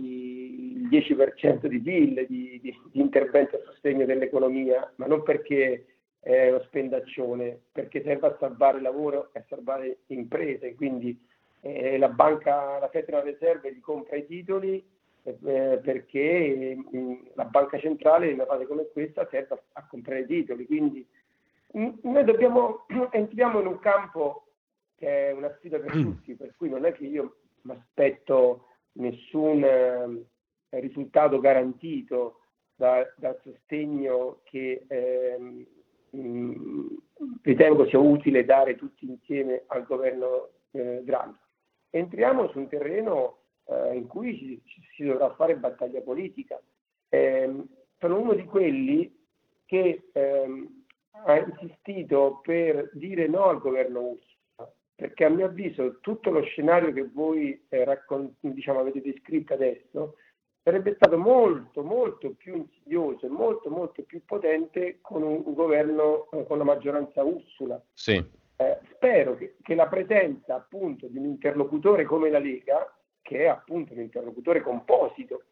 il 10% di PIL di, di- di intervento a sostegno dell'economia, ma non perché è lo spendaccione, perché serve a salvare lavoro e a salvare imprese, quindi eh, la banca, la Federal Reserve gli compra i titoli eh, perché mh, la banca centrale in una fase come questa serve a, a comprare titoli. Quindi mh, noi dobbiamo, entriamo in un campo che è una sfida per tutti, per cui non è che io mi aspetto nessun eh, risultato garantito da- dal sostegno che ehm, mh, ritengo sia utile dare tutti insieme al governo eh, Draghi. Entriamo su un terreno eh, in cui ci si dovrà fare battaglia politica. Ehm, sono uno di quelli che ehm, ha insistito per dire no al governo Ursula, perché a mio avviso tutto lo scenario che voi eh, raccon- diciamo, avete descritto adesso sarebbe stato molto, molto più insidioso e molto, molto più potente con un, un governo eh, con la maggioranza Ursula. Sì. Eh, spero che, che la presenza appunto di un interlocutore come la Lega, che è appunto un interlocutore composito,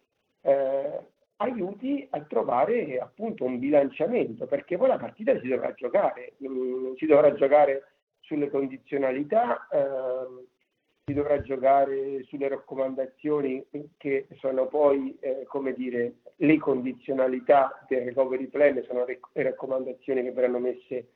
eh, aiuti a trovare appunto un bilanciamento, perché poi la partita si dovrà giocare, mm, si dovrà giocare sulle condizionalità, ehm, si dovrà giocare sulle raccomandazioni che sono poi, eh, come dire, le condizionalità del recovery plan, sono le raccomandazioni che verranno messe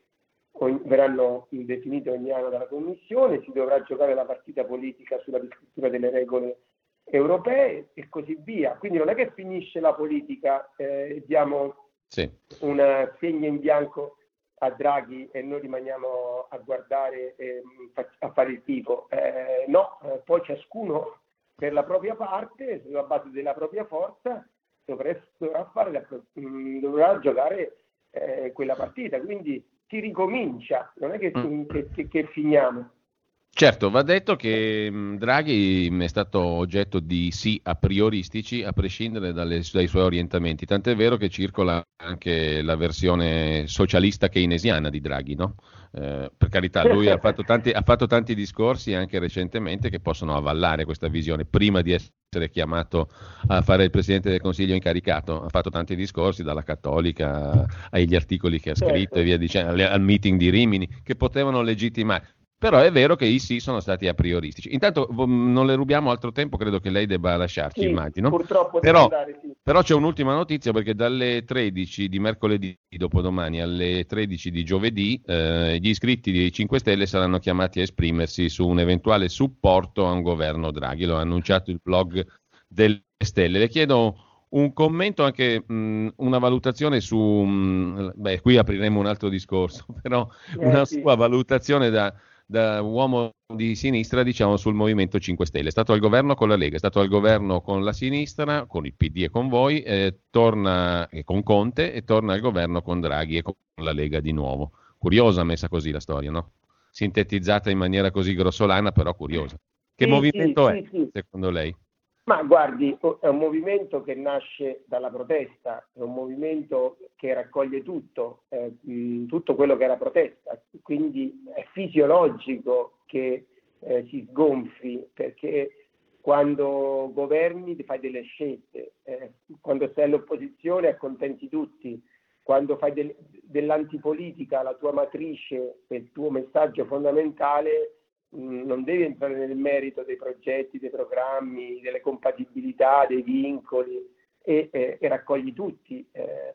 verranno definite ogni anno dalla Commissione, si dovrà giocare la partita politica sulla riscrittura delle regole europee e così via. Quindi non è che finisce la politica e eh, diamo sì. un segno in bianco a Draghi e noi rimaniamo a guardare e a fare il tifo. Eh, no, eh, poi ciascuno per la propria parte, sulla base della propria forza, dovrà, dovrà, fare, dovrà giocare eh, quella partita. Quindi si ricomincia, non è che, mm. che, che, che finiamo. Certo, va detto che Draghi è stato oggetto di sì a prioristici a prescindere dalle, dai suoi orientamenti, tant'è vero che circola anche la versione socialista keynesiana di Draghi, no? eh, per carità, lui ha fatto, tanti, ha fatto tanti discorsi anche recentemente che possono avvallare questa visione, prima di essere chiamato a fare il Presidente del Consiglio incaricato, ha fatto tanti discorsi dalla cattolica agli articoli che ha scritto certo. e via dicendo, al meeting di Rimini, che potevano legittimare. Però è vero che i sì sono stati a prioristici. Intanto non le rubiamo altro tempo, credo che lei debba lasciarci, sì, immagino. Purtroppo però, andare, sì. però c'è un'ultima notizia perché dalle 13 di mercoledì dopodomani alle 13 di giovedì eh, gli iscritti dei 5 Stelle saranno chiamati a esprimersi su un eventuale supporto a un governo Draghi. Lo ha annunciato il blog delle Stelle. Le chiedo un commento, anche mh, una valutazione su, mh, beh, qui apriremo un altro discorso, però Eh, una sì. sua valutazione da, da uomo di sinistra, diciamo, sul Movimento 5 Stelle. È stato al governo con la Lega, è stato al governo con la sinistra, con il PD e con voi, eh, torna eh, con Conte e torna al governo con Draghi e con la Lega di nuovo. Curiosa messa così la storia, no? Sintetizzata in maniera così grossolana, però curiosa. Che Sì, movimento sì, è, sì, secondo lei? Ma guardi, è un movimento che nasce dalla protesta, è un movimento che raccoglie tutto, eh, tutto quello che è la protesta, quindi è fisiologico che eh, si sgonfi perché quando governi fai delle scelte, eh, quando sei all'opposizione accontenti tutti, quando fai del- dell'antipolitica la tua matrice e il tuo messaggio fondamentale non devi entrare nel merito dei progetti, dei programmi, delle compatibilità, dei vincoli e, e- e raccogli tutti. Eh,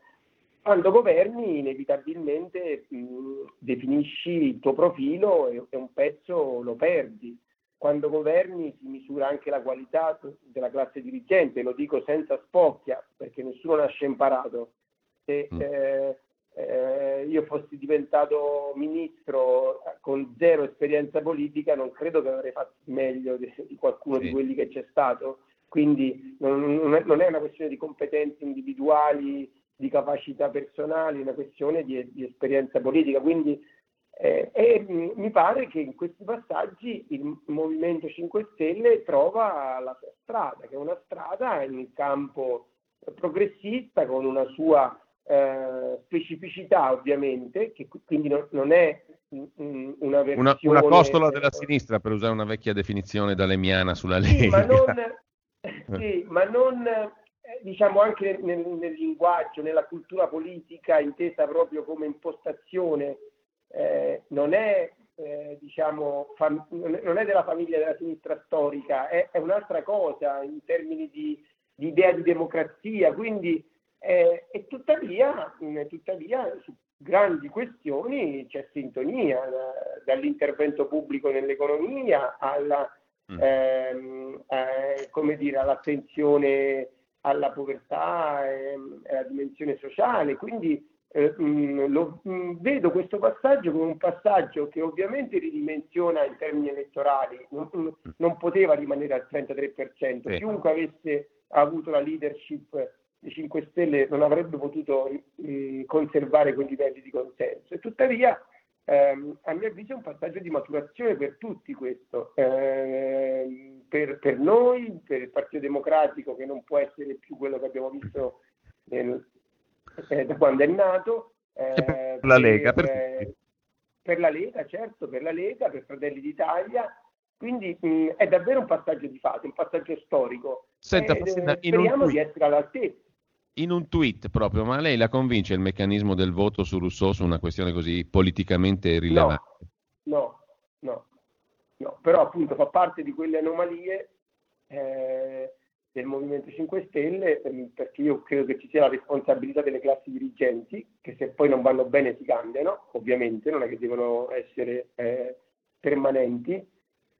quando governi inevitabilmente mh, definisci il tuo profilo e, e un pezzo lo perdi. Quando governi si misura anche la qualità della classe dirigente, lo dico senza spocchia perché nessuno nasce imparato. Se eh, eh, io fossi diventato ministro con zero esperienza politica, non credo che avrei fatto meglio di, di qualcuno di quelli che c'è stato. Quindi non, non è, non è una questione di competenze individuali, di capacità personali, è una questione di, di esperienza politica. Quindi, eh, e mi pare che in questi passaggi il Movimento 5 Stelle trova la sua strada, che è una strada in campo progressista con una sua eh, specificità ovviamente, che quindi non, non è una Una, versione... una costola della sinistra, per usare una vecchia definizione dalemiana sulla Sì, Lega. ma non, sì, ma non, eh, diciamo anche nel, nel linguaggio, nella cultura politica intesa proprio come impostazione, eh, non è eh, diciamo fam- non è non è della famiglia della sinistra storica, è, è un'altra cosa in termini di, di idea di democrazia, quindi eh, e tuttavia, mh, tuttavia su grandi questioni c'è sintonia, da- dall'intervento pubblico nell'economia alla ehm, eh, come dire, all'attenzione alla povertà e alla dimensione sociale. Quindi eh, mh, lo- mh, vedo questo passaggio come un passaggio che ovviamente ridimensiona in termini elettorali, non, non poteva rimanere al 33%. Sì. Chiunque avesse avuto la leadership i 5 Stelle non avrebbe potuto mh, conservare quei livelli di consenso. E tuttavia, ehm, a mio avviso, è un passaggio di maturazione per tutti questo, Ehm, per, per noi, per il Partito Democratico che non può essere più quello che abbiamo visto nel- eh, da quando è nato, eh, per la Lega, per eh, per la Lega, certo, per la Lega, per Fratelli d'Italia. Quindi mh, è davvero un passaggio di fase, un passaggio storico. Senta, Eh, eh, in un speriamo di tweet- essere all'altezza. In un tweet proprio, ma lei la convince il meccanismo del voto su Rousseau su una questione così politicamente rilevante? No, no, no, però appunto fa parte di quelle anomalie eh, del Movimento 5 Stelle ehm, perché io credo che ci sia la responsabilità delle classi dirigenti che se poi non vanno bene si cambiano, ovviamente, non è che devono essere eh, permanenti,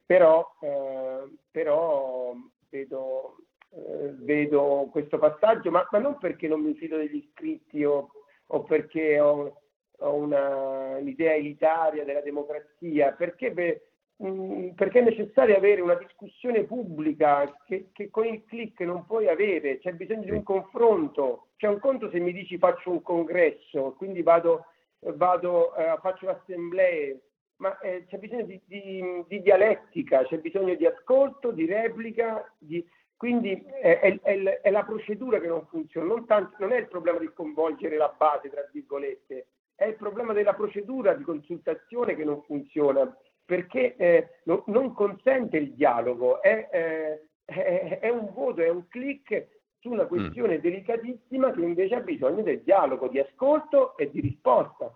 però, eh, però vedo, eh, vedo questo passaggio, ma, ma non perché non mi fido degli iscritti o, o perché ho, ho una- un'idea elitaria della democrazia, perché, beh, mh, perché è necessario avere una discussione pubblica che, che con il click non puoi avere, c'è bisogno di un confronto. C'è un conto se mi dici faccio un congresso, quindi vado, vado, eh, faccio assemblee, ma eh, c'è bisogno di, di- di dialettica, c'è bisogno di ascolto, di replica, di- quindi è, è- è la procedura che non funziona, non, tanto- non è il problema di coinvolgere la base, tra virgolette, è il problema della procedura di consultazione che non funziona, perché eh, no- non consente il dialogo, è, eh, è- è un voto, è un click su una questione delicatissima che invece ha bisogno del dialogo, di ascolto e di risposta.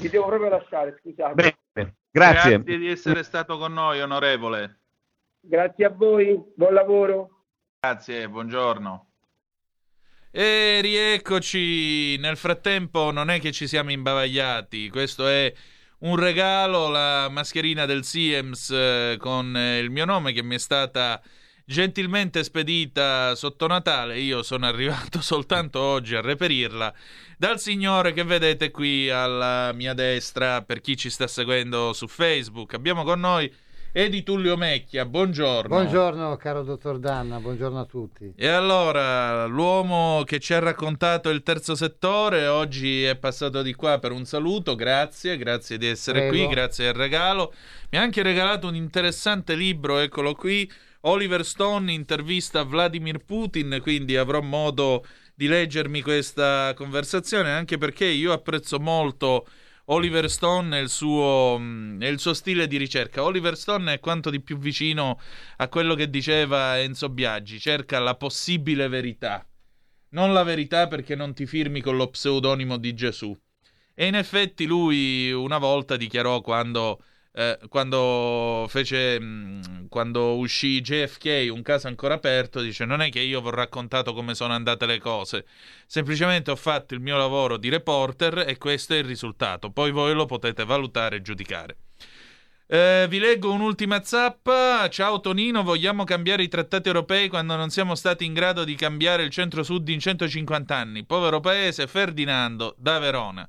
Vi devo proprio lasciare, scusate. Grazie. Grazie di essere stato con noi, onorevole. Grazie a voi, buon lavoro. Grazie, buongiorno. E rieccoci. Nel frattempo non è che ci siamo imbavagliati, questo è un regalo, la mascherina del Siems eh, con eh, il mio nome che mi è stata gentilmente spedita sotto Natale. Io sono arrivato soltanto oggi a reperirla dal signore che vedete qui alla mia destra per chi ci sta seguendo su Facebook. Abbiamo con noi Edi Tullio Mecchia. Buongiorno. Buongiorno caro dottor Danna, buongiorno a tutti. E allora, l'uomo che ci ha raccontato il terzo settore oggi è passato di qua per un saluto, grazie, grazie di essere Prego. qui, grazie del regalo. Mi ha anche regalato un interessante libro, eccolo qui, Oliver Stone intervista Vladimir Putin, quindi avrò modo di leggermi questa conversazione, anche perché io apprezzo molto Oliver Stone il, suo, e il suo stile di ricerca. Oliver Stone è quanto di più vicino a quello che diceva Enzo Biaggi, cerca la possibile verità, non la verità perché non ti firmi con lo pseudonimo di Gesù. E in effetti lui una volta dichiarò quando, eh, quando fece mh, quando uscì JFK, un caso ancora aperto, dice non è che io vi ho raccontato come sono andate le cose, semplicemente ho fatto il mio lavoro di reporter e questo è il risultato. Poi voi lo potete valutare e giudicare. Eh, vi leggo un'ultima zappa. Ciao Tonino, vogliamo cambiare i trattati europei quando non siamo stati in grado di cambiare il centro-sud in 150 anni. Povero paese, Ferdinando da Verona.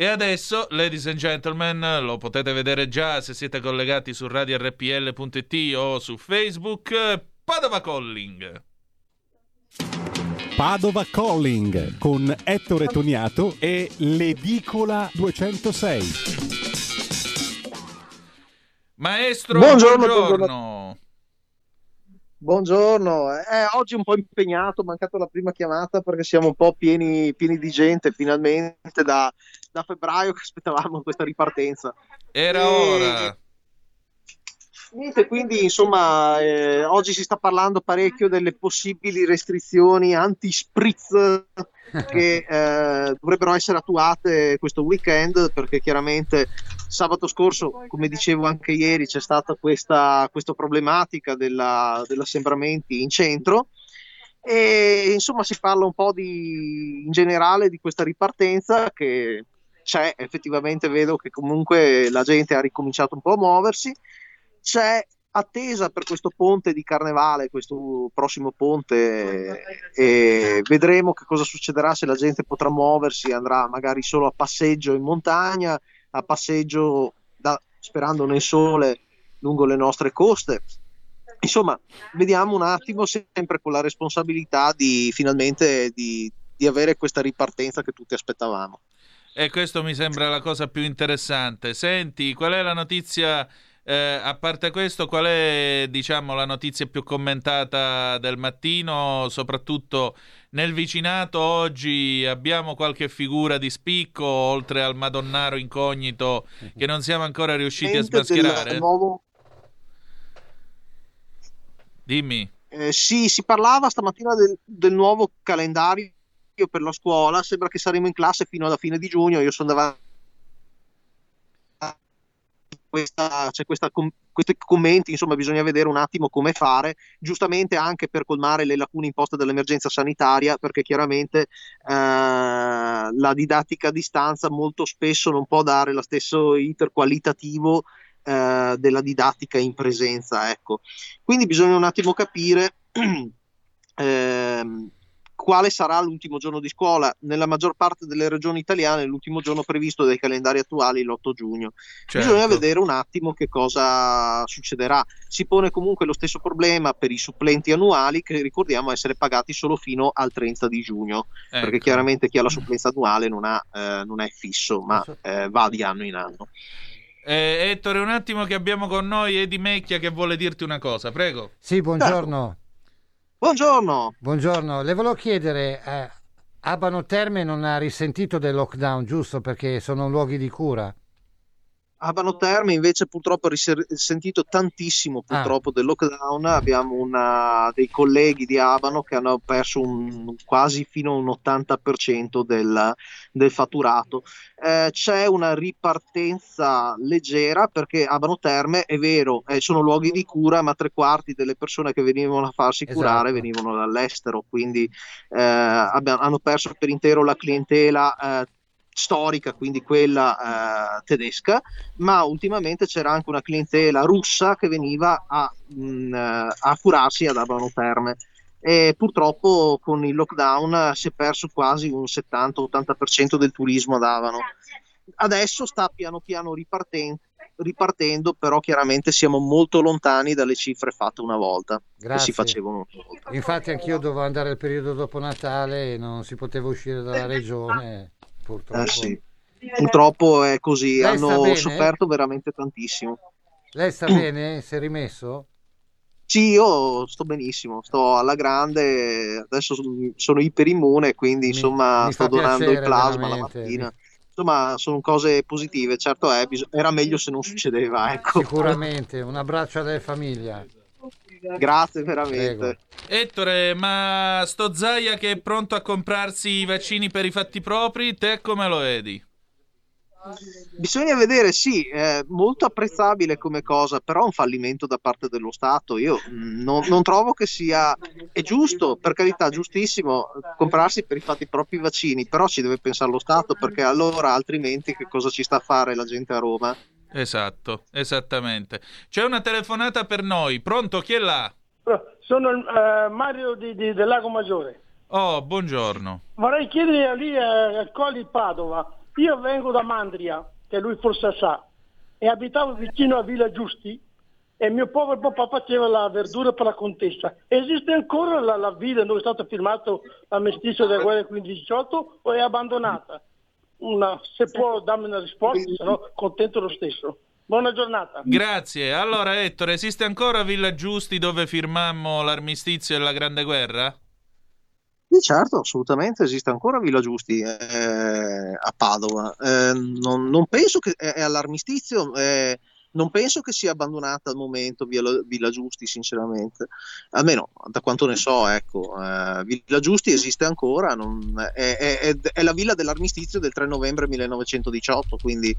E adesso, ladies and gentlemen, lo potete vedere già se siete collegati su radiorpl.it o su Facebook, Padova Calling. Padova Calling con Ettore Toniato e l'Edicola 206. Maestro, Buongiorno, buongiorno. Buongiorno, eh, oggi un po' impegnato, mancato la prima chiamata perché siamo un po' pieni, pieni di gente finalmente da, da febbraio che aspettavamo questa ripartenza. Era E- ora. Niente, quindi insomma eh, oggi si sta parlando parecchio delle possibili restrizioni anti-spritz che eh, dovrebbero essere attuate questo weekend perché chiaramente sabato scorso, come dicevo anche ieri, c'è stata questa, questa problematica della, dell'assembramenti in centro e insomma si parla un po' di, in generale di questa ripartenza che c'è, effettivamente vedo che comunque la gente ha ricominciato un po' a muoversi c'è attesa per questo ponte di carnevale, questo prossimo ponte, e vedremo che cosa succederà se la gente potrà muoversi, andrà magari solo a passeggio in montagna, a passeggio da- sperando nel sole lungo le nostre coste. insomma, vediamo un attimo sempre con la responsabilità di finalmente di, di avere questa ripartenza che tutti aspettavamo. E questo mi sembra la cosa più interessante. Senti, qual è la notizia, eh, a parte questo, qual è diciamo, la notizia più commentata del mattino, soprattutto nel vicinato oggi abbiamo qualche figura di spicco, oltre al Madonnaro incognito che non siamo ancora riusciti a smascherare? Nuovo... Dimmi. Eh, sì, si parlava stamattina del, del nuovo calendario per la scuola, sembra che saremo in classe fino alla fine di giugno, io sono davanti questa, c'è questa, questi commenti, insomma bisogna vedere un attimo come fare, giustamente anche per colmare le lacune imposte dall'emergenza sanitaria, perché chiaramente eh, la didattica a distanza molto spesso non può dare lo stesso iter qualitativo eh, della didattica in presenza. Ecco. Quindi bisogna un attimo capire ehm, quale sarà l'ultimo giorno di scuola. Nella maggior parte delle regioni italiane l'ultimo giorno previsto dai calendari attuali è l'8 giugno. Certo. Bisogna vedere un attimo che cosa succederà. Si pone comunque lo stesso problema per i supplenti annuali che ricordiamo essere pagati solo fino al 30 di giugno, Ecco. perché chiaramente chi ha la supplenza annuale non, ha, eh, non è fisso, ma eh, va di anno in anno. Eh, Ettore, un attimo che abbiamo con noi Edi Mecchia che vuole dirti una cosa, prego. Sì, buongiorno. Buongiorno. Buongiorno, le volevo chiedere, eh, Abano Terme non ha risentito del lockdown, giusto? Perché sono luoghi di cura. Abano Terme invece purtroppo ha risentito tantissimo purtroppo del lockdown, abbiamo una, dei colleghi di Abano che hanno perso un, quasi fino a un 80% del, del fatturato. Eh, c'è una ripartenza leggera perché Abano Terme è vero, eh, sono luoghi di cura, ma tre quarti delle persone che venivano a farsi curare Esatto. venivano dall'estero, quindi eh, abbia- hanno perso per intero la clientela eh, storica, quindi quella eh, tedesca, ma ultimamente c'era anche una clientela russa che veniva a, mh, a curarsi ad Abano Terme. E purtroppo con il lockdown si è perso quasi un 70-80% del turismo ad Avano. Adesso sta piano piano riparten- ripartendo, però chiaramente siamo molto lontani dalle cifre fatte una volta, che Grazie. si facevano una volta. Infatti anch'io dovevo andare al periodo dopo Natale e non si poteva uscire dalla regione, purtroppo. Eh sì. Purtroppo è così, Lei hanno sofferto veramente tantissimo. Lei sta bene? Si è rimesso? Sì, io sto benissimo, sto alla grande, adesso son- sono iperimmune, quindi insomma mi sto donando il plasma la mattina. Insomma, sono cose positive, certo è, bis- era meglio se non succedeva, ecco. Sicuramente, un abbraccio alla famiglia. Grazie veramente. Ettore, ma sto Zaia che è pronto a comprarsi i vaccini per i fatti propri, te come lo vedi? Bisogna vedere, sì, è molto apprezzabile come cosa, però è un fallimento da parte dello Stato. Io non, non trovo che sia... È giusto, per carità, giustissimo comprarsi per i fatti propri i vaccini, però ci deve pensare lo Stato, perché allora altrimenti che cosa ci sta a fare la gente a Roma? Esatto, esattamente. C'è una telefonata per noi, pronto? Chi è là? Sono eh, Mario di, di- del Lago Maggiore. Oh, buongiorno. Vorrei chiedere lì a, a Colli Padova. Io vengo da Mandria, che lui forse sa, e abitavo vicino a Villa Giusti e mio povero papà faceva la verdura per la contessa. Esiste ancora la, la villa dove è stato firmato l'armistizio della guerra del 15-18 o è abbandonata? Una- se può darmi una risposta, no contento lo stesso. Buona giornata. Grazie. Allora, Ettore, esiste ancora Villa Giusti dove firmammo l'armistizio e la Grande Guerra? Sì, certo, assolutamente esiste ancora Villa Giusti eh, a Padova. Eh, non, non penso che è, è all'armistizio, eh, non penso che sia abbandonata al momento Villa, Villa Giusti, sinceramente. Almeno da quanto ne so, ecco, eh, Villa Giusti esiste ancora, non- è, è- è- la villa dell'armistizio del 3 novembre 1918, quindi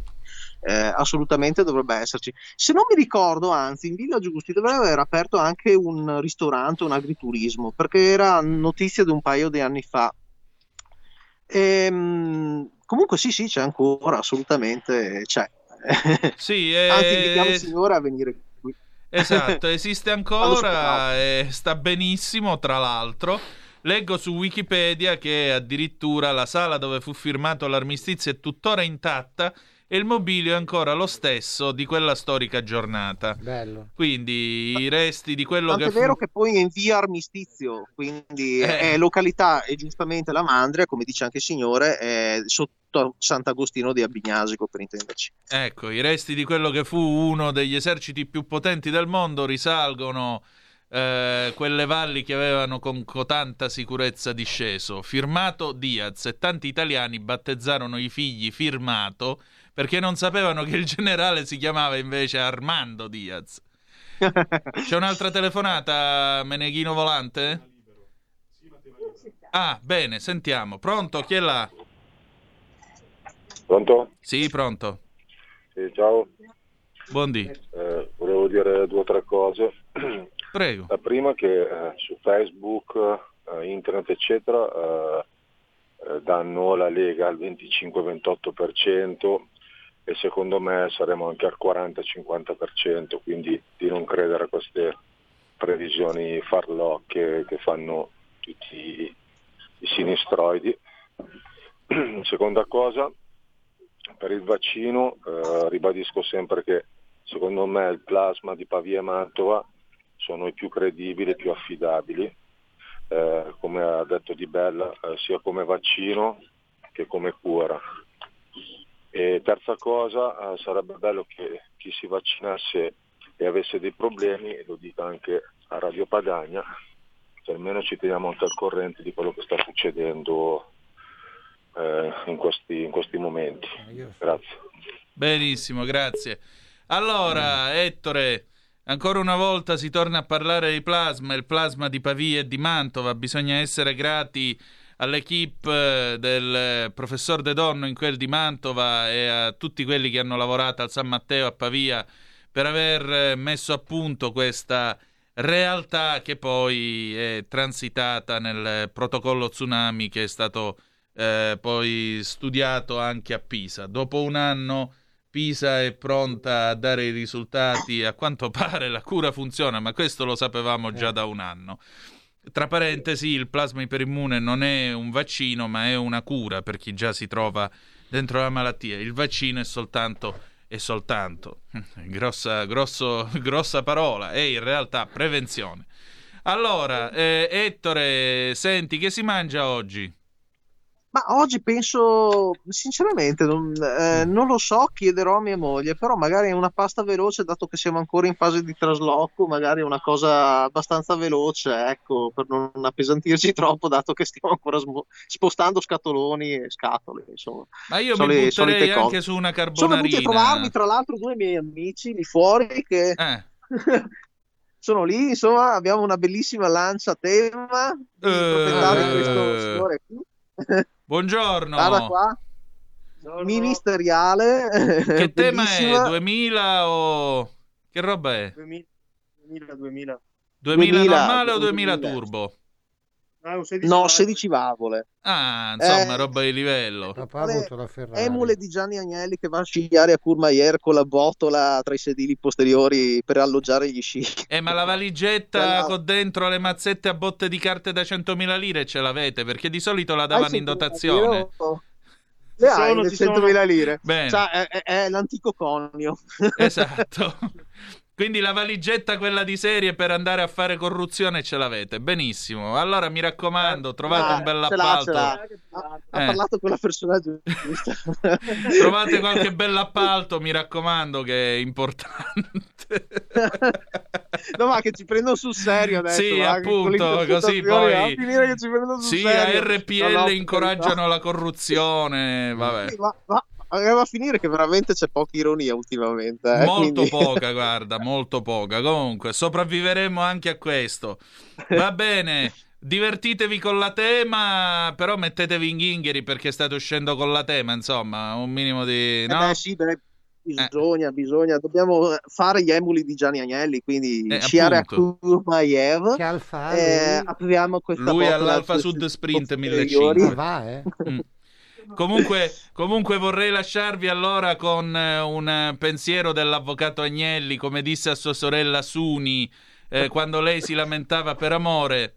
eh, assolutamente dovrebbe esserci. Se non mi ricordo, anzi, in Villa Giusti dovrebbe aver aperto anche un ristorante, un agriturismo, perché era notizia di un paio di anni fa. Ehm, comunque sì, sì, c'è ancora, assolutamente c'è. Sì, Anzi, eh, invitiamo il signore a venire qui. Esatto, esiste ancora e sta benissimo, tra l'altro. Leggo su Wikipedia che addirittura la sala dove fu firmato l'armistizio è tuttora intatta e il mobilio è ancora lo stesso di quella storica giornata. Bello. Quindi i resti di quello Tanto che è vero fu... che poi è in via Armistizio, quindi Eh. è località e giustamente la Mandria, come dice anche il signore, è sotto Sant'Agostino di Abignasico per intenderci. Ecco, i resti di quello che fu uno degli eserciti più potenti del mondo risalgono eh, quelle valli che avevano con cotanta sicurezza disceso. Firmato Diaz e tanti italiani battezzarono i figli Firmato perché non sapevano che il generale si chiamava invece Armando Diaz. C'è un'altra telefonata, Meneghino Volante? Ah, bene, sentiamo. Pronto? Chi è là? Pronto? Sì, pronto. Sì, ciao. Buondì. Eh, volevo dire due o tre cose. Prego. La prima che eh, su Facebook, eh, internet eccetera eh, eh, danno la Lega al 25-28% e secondo me saremo anche al 40-50%, quindi di non credere a queste previsioni farlocche che fanno tutti i, i sinistroidi. Seconda cosa, per il vaccino eh, ribadisco sempre che secondo me il plasma di Pavia e Mantova sono i più credibili e più affidabili, eh, come ha detto Di Bella, eh, sia come vaccino che come cura. E terza cosa, eh, sarebbe bello che chi si vaccinasse e avesse dei problemi, lo dica anche a Radio Padagna, che almeno ci teniamo anche al corrente di quello che sta succedendo eh, in, questi, in questi momenti. Grazie. Benissimo, grazie. Allora, Ettore, ancora una volta si torna a parlare di plasma, il plasma di Pavia e di Mantova. Bisogna essere grati all'equipe eh, del professor De Donno in quel di Mantova e a tutti quelli che hanno lavorato al San Matteo a Pavia per aver eh, messo a punto questa realtà che poi è transitata nel protocollo tsunami che è stato eh, poi studiato anche a Pisa. Dopo un anno Pisa è pronta a dare i risultati, a quanto pare la cura funziona, ma questo lo sapevamo già da un anno. Tra parentesi, il plasma iperimmune non è un vaccino, ma è una cura per chi già si trova dentro la malattia. Il vaccino è soltanto, è soltanto, grossa, grosso, grossa parola, è in realtà prevenzione. Allora, eh, Ettore, senti, che si mangia oggi? Ma oggi penso, sinceramente, non, eh, non lo so, chiederò a mia moglie, però magari una pasta veloce, dato che siamo ancora in fase di trasloco, magari una cosa abbastanza veloce, ecco, per non appesantirci troppo, dato che stiamo ancora smo- spostando scatoloni e scatole, insomma. Ma io Sono mi le butterei solite anche cose. su una Sono venuti a carbonarina. trovarmi, tra l'altro, due miei amici lì fuori che Eh. sono lì, insomma, abbiamo una bellissima lancia a tema di proprietario di questo signore qui. Buongiorno. Guarda qua, ministeriale. Che tema è? bellissima. 2000 o... Che roba è? 2000, 2000. 2000 2000, normale o 2000 2000? turbo? No, 16 valvole. Ah, insomma, Eh, roba di livello. Papà ha avuto la Ferrari. Emule di Gianni Agnelli che va a sciare a Courmayeur con la botola tra i sedili posteriori per alloggiare gli sci. Eh, ma la valigetta Quella- con dentro le mazzette a botte di carte da 100.000 lire ce l'avete? Perché di solito la davano in dotazione. Le Ci hai sono, le ci sono. 100.000 lire. Bene. Cioè, è, è- è l'antico conio. Esatto. Quindi la valigetta, quella di serie per andare a fare corruzione, ce l'avete. Benissimo. Allora mi raccomando, trovate Ah, un bel ce l'ha, appalto. ce l'ha. Ha, ha Eh. parlato con la persona giusta. Trovate qualche bell'appalto, mi raccomando, che è importante. no, ma che ci prendono sul serio adesso. Sì, va, appunto, così intercettazioni, va a poi. finire che ci prendono sul Sì, serio. a RPL No, no, incoraggiano carità. la corruzione. Vabbè. Sì, ma, ma arriva a finire che veramente c'è poca ironia ultimamente. eh, Molto quindi- poca, guarda, molto poca. Comunque, sopravviveremo anche a questo. Va bene. Divertitevi con la tema, però mettetevi in ghingheri perché state uscendo con la tema, insomma, un minimo di... Eh No? beh, sì, beh, bisogna, bisogna, dobbiamo fare gli emuli di Gianni Agnelli, quindi Eh, sciare a alfa eh, apriamo questa Lui all'Alfa Sud Sprint posteriori. 1500. Va, eh? Mm. Comunque, comunque vorrei lasciarvi allora con eh, un pensiero dell'avvocato Agnelli, come disse a sua sorella Suni eh, quando lei si lamentava per amore.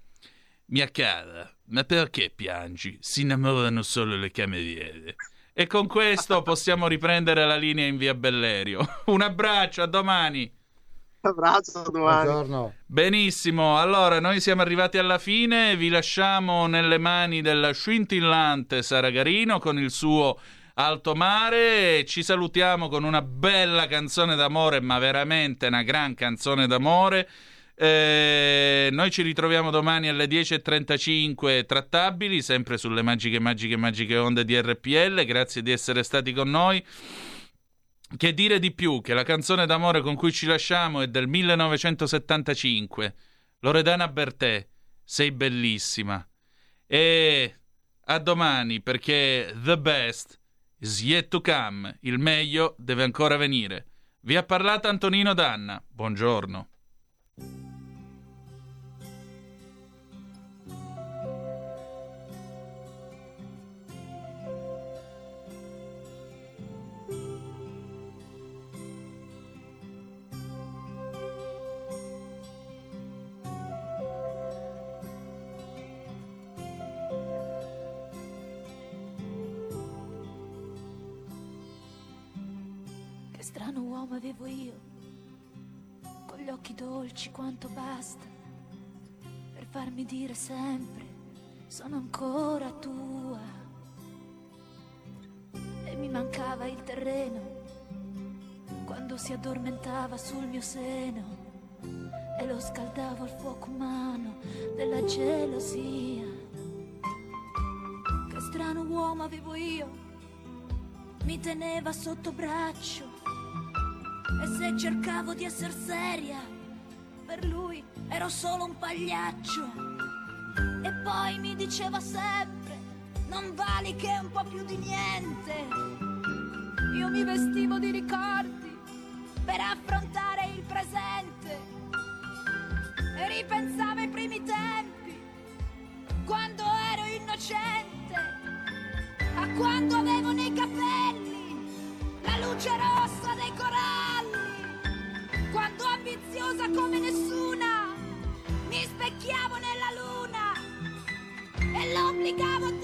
Mia cara, ma perché piangi? Si innamorano solo le cameriere. E con questo possiamo riprendere la linea in via Bellerio. Un abbraccio, a domani. Abbraccio, domani. Buongiorno. Benissimo, allora noi siamo arrivati alla fine, vi lasciamo nelle mani del scintillante Saragarino con il suo Alto Mare, ci salutiamo con una bella canzone d'amore, ma veramente una gran canzone d'amore. Eh, noi ci ritroviamo domani alle 10.35 trattabili, sempre sulle magiche, magiche, magiche onde di RPL. Grazie di essere stati con noi. Che dire di più che la canzone d'amore con cui ci lasciamo è del 1975. Loredana Bertè, sei bellissima. E a domani perché the best is yet to come. Il meglio deve ancora venire. Vi ha parlato Antonino Danna. Buongiorno. Strano uomo avevo io, con gli occhi dolci quanto basta, per farmi dire sempre sono ancora tua. E mi mancava il terreno quando si addormentava sul mio seno e lo scaldavo al fuoco umano della gelosia. Che strano uomo avevo io mi teneva sotto braccio e se cercavo di essere seria, per lui ero solo un pagliaccio. E poi mi diceva sempre, non vali che un po' più di niente. Io mi vestivo di ricordi luna e